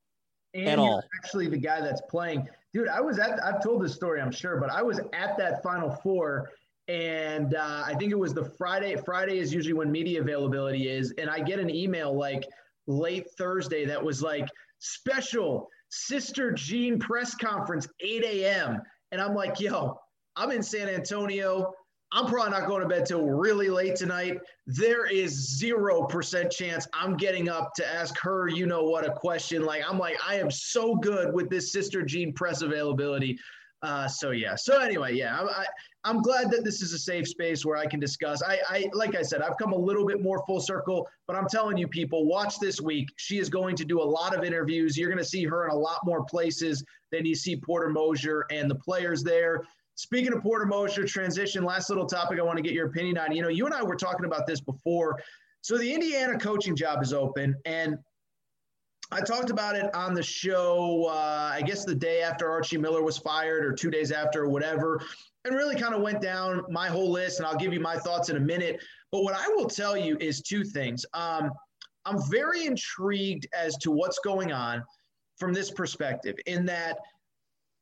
and at all. Actually, the guy that's playing, dude, I was at, I've told this story, I'm sure, but I was at that Final Four. And uh, I think it was the Friday. Friday is usually when media availability is. And I get an email like late Thursday that was like, special Sister Jean press conference, 8 a.m. And I'm like, yo, I'm in San Antonio. I'm probably not going to bed till really late tonight. There is 0% chance I'm getting up to ask her, you know what, a question. Like, I'm like, I am so good with this Sister Jean press availability. Uh, so yeah. So anyway, yeah, I, I'm glad that this is a safe space where I can discuss. I, I, like I said, I've come a little bit more full circle, but I'm telling you, people, watch this week. She is going to do a lot of interviews. You're going to see her in a lot more places than you see Porter Moser and the players there. Speaking of Porter Moser transition. Last little topic I want to get your opinion on. You know, you and I were talking about this before. So the Indiana coaching job is open, and I talked about it on the show, uh, I guess the day after Archie Miller was fired or two days after or whatever and really kind of went down my whole list, and I'll give you my thoughts in a minute. But what I will tell you is two things. Um, I'm very intrigued as to what's going on from this perspective, in that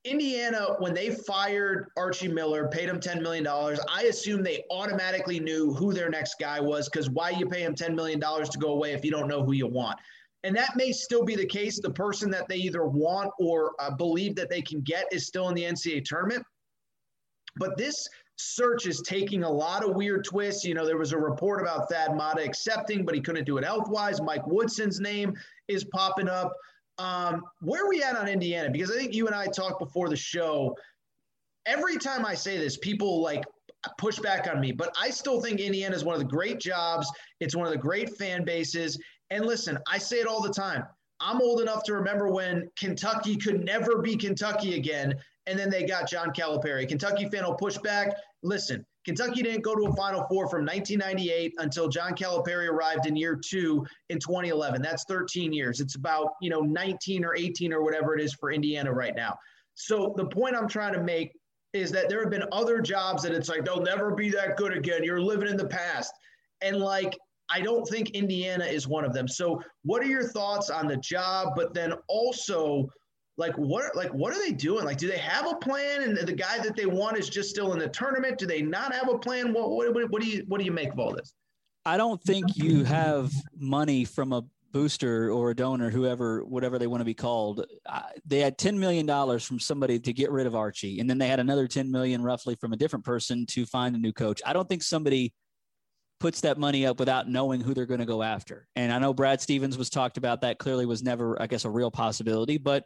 Indiana, when they fired Archie Miller, paid him $10 million, I assume they automatically knew who their next guy was because why you pay him $10 million to go away if you don't know who you want? And that may still be the case. The person that they either want or uh, believe that they can get is still in the NCAA tournament. But this search is taking a lot of weird twists. You know, there was a report about Thad Matta accepting, but he couldn't do it health wise. Mike Woodson's name is popping up. Um, where are we at on Indiana? Because I think you and I talked before the show. Every time I say this, people like push back on me, but I still think Indiana is one of the great jobs. It's one of the great fan bases. And listen, I say it all the time. I'm old enough to remember when Kentucky could never be Kentucky again, and then they got John Calipari. Kentucky fan will push back. Listen, Kentucky didn't go to a Final Four from 1998 until John Calipari arrived in year two in 2011. That's 13 years. It's about you know 19 or 18 or whatever it is for Indiana right now. So the point I'm trying to make is that there have been other jobs that it's like they'll never be that good again. You're living in the past, and like I don't think Indiana is one of them. So what are your thoughts on the job? But then also like what like what are they doing? Like do they have a plan? And the guy that they want is just still in the tournament. Do they not have a plan? What what, what, do you what do you make of all this? I don't think you have money from a booster or a donor whoever whatever they want to be called. Uh, they had 10 million dollars from somebody to get rid of archie and then they had another 10 million roughly from a different person to find a new coach. I don't think somebody puts that money up without knowing who they're going to go after. And i know brad stevens was talked about that clearly was never i guess a real possibility but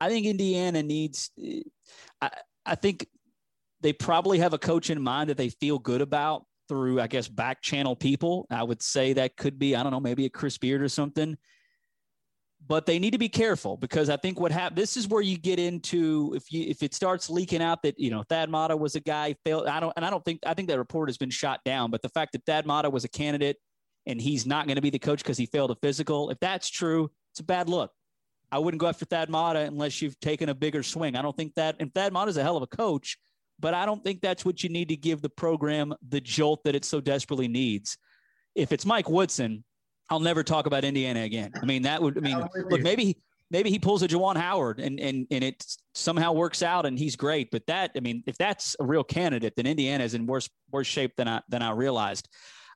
I think Indiana needs. I, I think they probably have a coach in mind that they feel good about through, I guess, back channel people. I would say that could be, I don't know, maybe a Chris Beard or something. But they need to be careful because I think what happened. This is where you get into if you if it starts leaking out that you know Thad Matta was a guy failed. I don't and I don't think I think that report has been shot down. But the fact that Thad Matta was a candidate and he's not going to be the coach because he failed a physical, if that's true, it's a bad look. I wouldn't go after Thad Matta unless you've taken a bigger swing. I don't think that, and Thad Matta is a hell of a coach, but I don't think that's what you need to give the program the jolt that it so desperately needs. If it's Mike Woodson, I'll never talk about Indiana again. I mean, that would, I mean, *laughs* look, maybe, maybe he pulls a Juwan Howard and, and, and it somehow works out and he's great. But that, I mean, if that's a real candidate, then Indiana is in worse, worse shape than I, than I realized.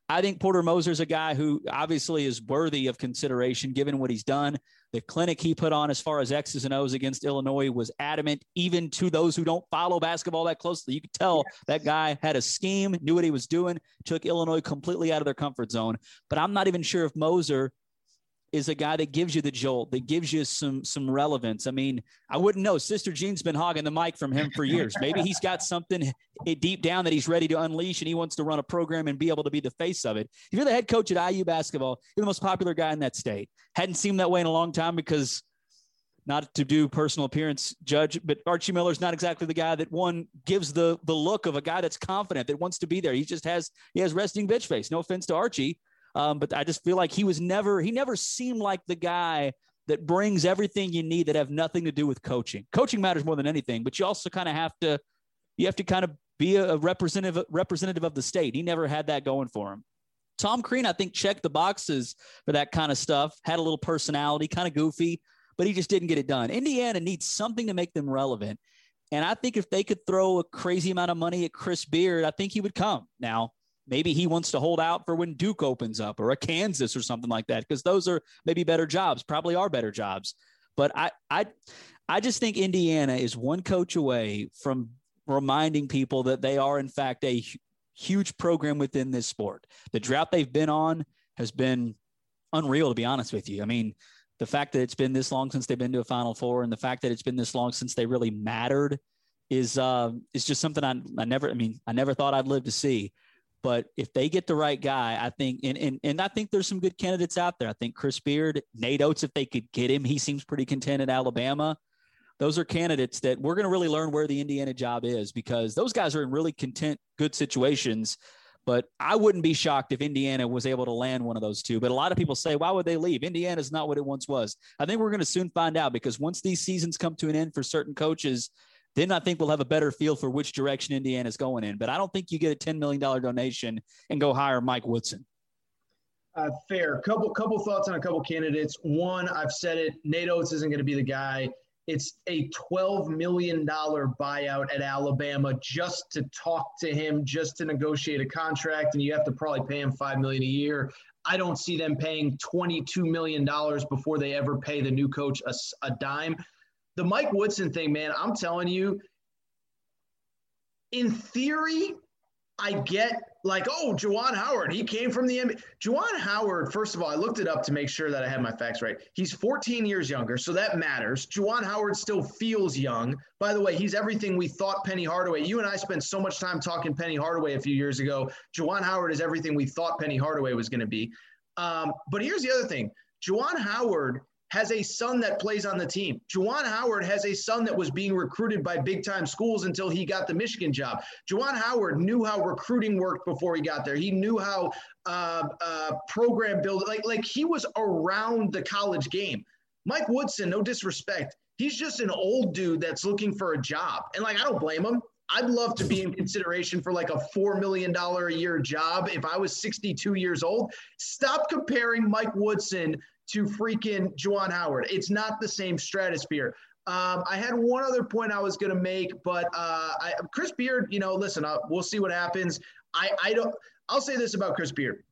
I think Porter Moser's a guy who obviously is worthy of consideration given what he's done. The clinic he put on as far as X's and O's against Illinois was adamant, even to those who don't follow basketball that closely. You could tell that guy had a scheme, knew what he was doing, took Illinois completely out of their comfort zone. But I'm not even sure if Moser is a guy that gives you the jolt, that gives you some some relevance. I mean, I wouldn't know. Sister Jean's been hogging the mic from him for years. Maybe he's got something deep down that he's ready to unleash, and he wants to run a program and be able to be the face of it. If you're the head coach at IU basketball, you're the most popular guy in that state. Hadn't seen that way in a long time because not to do personal appearance judge, but Archie Miller's not exactly the guy that one gives the the look of a guy that's confident that wants to be there. He just has he has resting bitch face. No offense to Archie, um, but I just feel like he was never, he never seemed like the guy that brings everything you need that have nothing to do with coaching. Coaching matters more than anything, but you also kind of have to, you have to kind of be a representative representative of the state. He never had that going for him. Tom Crean, I think, checked the boxes for that kind of stuff. Had a little personality, kind of goofy, but he just didn't get it done. Indiana needs something to make them relevant. And I think if they could throw a crazy amount of money at Chris Beard, I think he would come. Now, maybe he wants to hold out for when Duke opens up or a Kansas or something like that because those are maybe better jobs, probably are better jobs. But I I I just think Indiana is one coach away from reminding people that they are in fact a huge program within this sport. The drought they've been on has been unreal to be honest with you. I mean, the fact that it's been this long since they've been to a final four and the fact that it's been this long since they really mattered is uh, is just something I, I never I mean I never thought I'd live to see. But if they get the right guy, I think, and, and, and I think there's some good candidates out there. I think Chris Beard, Nate Oats, if they could get him, he seems pretty content at Alabama. Those are candidates that we're going to really learn where the Indiana job is because those guys are in really content, good situations. But I wouldn't be shocked if Indiana was able to land one of those two. But a lot of people say, why would they leave? Indiana's not what it once was. I think we're going to soon find out because once these seasons come to an end for certain coaches, then I think we'll have a better feel for which direction Indiana's going in. But I don't think you get a $10 million donation and go hire Mike Woodson. Uh, fair. Couple couple thoughts on a couple candidates. One, I've said it. Nate Oats isn't going to be the guy. It's a $12 million buyout at Alabama just to talk to him, just to negotiate a contract, and you have to probably pay him 5 million a year. I don't see them paying $22 million before they ever pay the new coach a, a dime the Mike Woodson thing, man, I'm telling you, in theory, I get like, oh, Juwan Howard, he came from the NBA. Juwan Howard, first of all, I looked it up to make sure that I had my facts right. He's 14 years younger, so that matters. Juwan Howard still feels young. By the way, he's everything we thought Penny Hardaway. You and I spent so much time talking Penny Hardaway a few years ago. Juwan Howard is everything we thought Penny Hardaway was going to be. Um, but here's the other thing Juwan Howard has a son that plays on the team. Juwan Howard has a son that was being recruited by big time schools until he got the Michigan job. Juwan Howard knew how recruiting worked before he got there. He knew how uh, uh, program building, like, like he was around the college game. Mike Woodson, no disrespect, he's just an old dude that's looking for a job. And like, I don't blame him. I'd love to be in consideration for like a $4 million a year job if I was 62 years old. Stop comparing Mike Woodson to freaking Juwan Howard. It's not the same stratosphere. Um, I had one other point I was going to make, but uh, I, Chris Beard, you know, listen, uh, we'll see what happens. I, I don't. I'll say this about Chris Beard.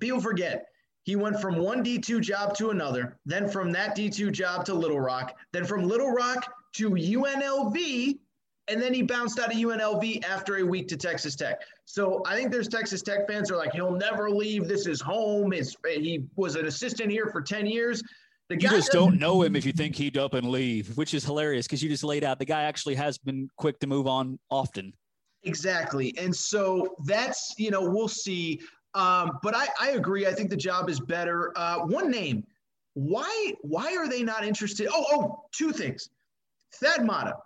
People forget he went from one D2 job to another, then from that D2 job to Little Rock, then from Little Rock to UNLV, and then he bounced out of UNLV after a week to Texas Tech. So I think there's Texas Tech fans are like, he'll never leave. This is home. It's, he was an assistant here for 10 years. The you just don't know him if you think he'd up and leave, which is hilarious because you just laid out the guy actually has been quick to move on often. Exactly. And so that's, you know, we'll see. Um, but I, I agree. I think the job is better. Uh, one name. Why why are they not interested? Oh, oh, two things. Thad Matta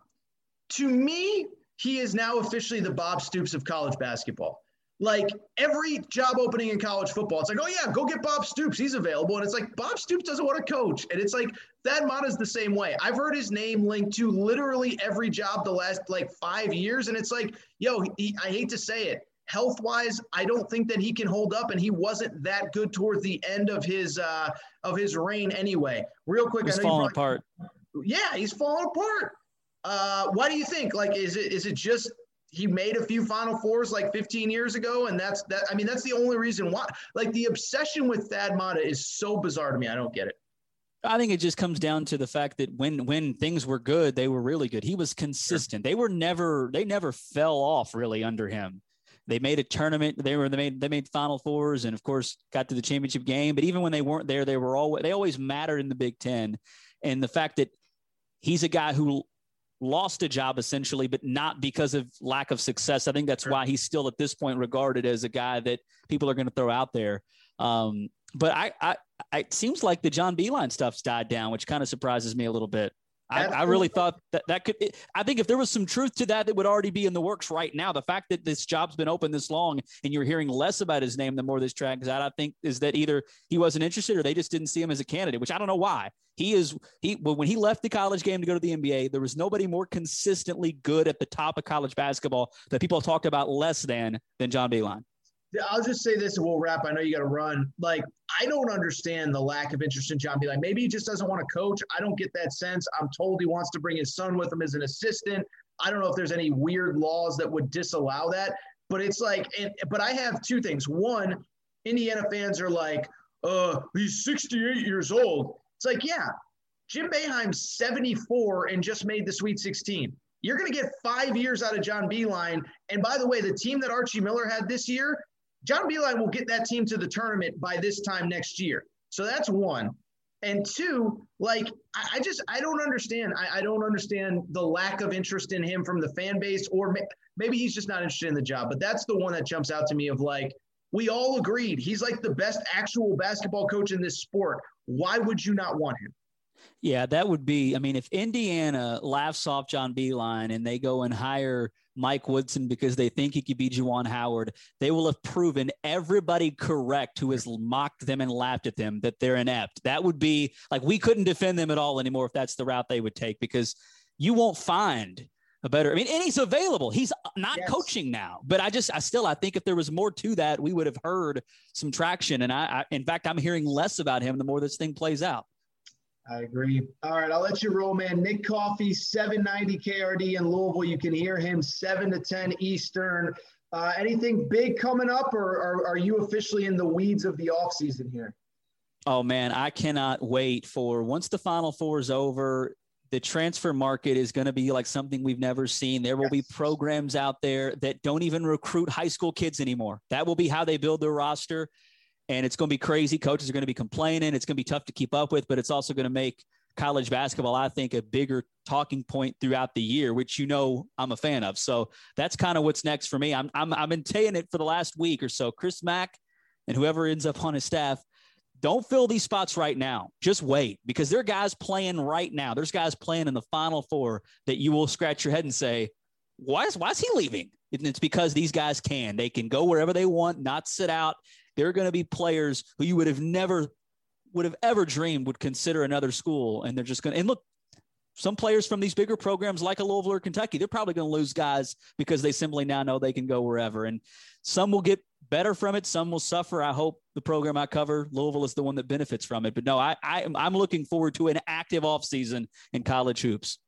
to me, he is now officially the Bob Stoops of college basketball. Like every job opening in college football, it's like, oh yeah, go get Bob Stoops. He's available. And it's like Bob Stoops doesn't want to coach. And it's like that Thad Matta's the same way. I've heard his name linked to literally every job the last like five years. And it's like, yo, he, I hate to say it. Health wise, I don't think that he can hold up, and he wasn't that good towards the end of his uh, of his reign anyway. Real quick, he's falling apart. Yeah, he's falling apart. Uh, what do you think? Like, is it is it just he made a few Final Fours like 15 years ago, and that's that? I mean, that's the only reason why. Like, the obsession with Thad Matta is so bizarre to me. I don't get it. I think it just comes down to the fact that when when things were good, they were really good. He was consistent. Sure. They were never they never fell off really under him. They made a tournament. They were they made they made Final Fours and of course got to the championship game. But even when they weren't there, they were always they always mattered in the Big Ten. And the fact that he's a guy who lost a job essentially, but not because of lack of success. I think that's sure. why he's still at this point regarded as a guy that people are going to throw out there. Um, but I, I, I, it seems like the John Beilein stuff's died down, which kind of surprises me a little bit. I, I, really thought that that could. I think if there was some truth to that, it would already be in the works right now. The fact that this job's been open this long and you're hearing less about his name the more this drags out, I think is that either he wasn't interested or they just didn't see him as a candidate. Which I don't know why. He is he when he left the college game to go to the NBA, there was nobody more consistently good at the top of college basketball that people talked about less than than John Beilein. I'll just say this and we'll wrap. I know you got to run. Like, I don't understand the lack of interest in John B. Like, Maybe he just doesn't want to coach. I don't get that sense. I'm told he wants to bring his son with him as an assistant. I don't know if there's any weird laws that would disallow that. But it's like, and, but I have two things. One, Indiana fans are like, uh, he's 68 years old. It's like, yeah, Jim Boeheim's 74 and just made the Sweet 16. You're going to get five years out of John Beilein. And by the way, the team that Archie Miller had this year, John Beilein will get that team to the tournament by this time next year. So that's one. And two, like I, I just I don't understand. I, I, don't understand the lack of interest in him from the fan base, or may, maybe he's just not interested in the job. But that's the one that jumps out to me of like we all agreed he's like the best actual basketball coach in this sport. Why would you not want him? Yeah, that would be. I mean, if Indiana laughs off John Beilein and they go and hire Mike Woodson because they think he could be Juwan Howard, they will have proven everybody correct who has mocked them and laughed at them that they're inept. That would be like we couldn't defend them at all anymore if that's the route they would take because you won't find a better. I mean, and he's available. He's not yes. coaching now, but I just, I still, I think if there was more to that, we would have heard some traction. And I, I in fact, I'm hearing less about him the more this thing plays out. I agree. All right, I'll let you roll, man. Nick Coffey, 790 KRD in Louisville. You can hear him 7 to 10 Eastern. Uh, anything big coming up, or, or are you officially in the weeds of the offseason here? Oh, man, I cannot wait for once the Final Four is over, the transfer market is going to be like something we've never seen. There will yes. be programs out there that don't even recruit high school kids anymore. That will be how they build their roster. And it's going to be crazy. Coaches are going to be complaining. It's going to be tough to keep up with, but it's also going to make college basketball, I think, a bigger talking point throughout the year, which you know I'm a fan of. So that's kind of what's next for me. I'm, I'm, I've been saying it for the last week or so. Chris Mack and whoever ends up on his staff – don't fill these spots right now. Just wait because there are guys playing right now. There's guys playing in the final four that you will scratch your head and say, why is, why is he leaving? And it's because these guys can. They can go wherever they want, not sit out. There are going to be players who you would have never would have ever dreamed would consider another school. And they're just going to, and look, some players from these bigger programs like a Louisville or Kentucky, they're probably going to lose guys because they simply now know they can go wherever. And some will get better from it. Some will suffer. I hope the program I cover, Louisville, is the one that benefits from it. But no, I, I I'm looking forward to an active offseason in college hoops.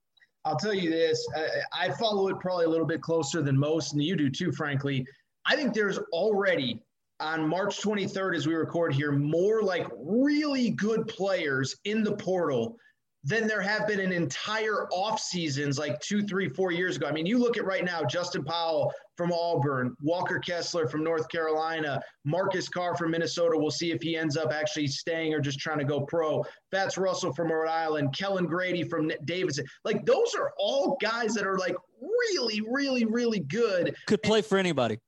I'll tell you this: I, I follow it probably a little bit closer than most, and you do too, frankly. I think there's already on March 23rd, as we record here, more like really good players in the portal than there have been in entire off seasons like two, three, four years ago. I mean, you look at right now, Justin Powell from Auburn, Walker Kessler from North Carolina, Marcus Carr from Minnesota. We'll see if he ends up actually staying or just trying to go pro. Fatts Russell from Rhode Island, Kellan Grady from Davidson. Like those are all guys that are like really, really, really good. Could play for anybody.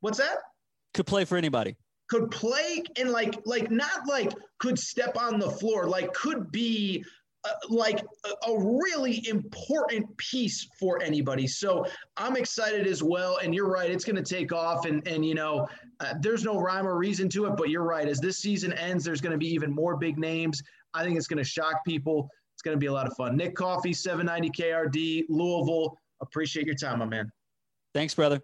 What's that? Could play for anybody could play and like like not like could step on the floor like could be uh, like a, a, really important piece for anybody. So I'm excited as well. And you're right, it's going to take off. And and you know, uh, there's no rhyme or reason to it. But you're right. As this season ends, there's going to be even more big names. I think it's going to shock people. It's going to be a lot of fun. Nick Coffey, 790 KRD, Louisville. Appreciate your time, my man. Thanks, brother.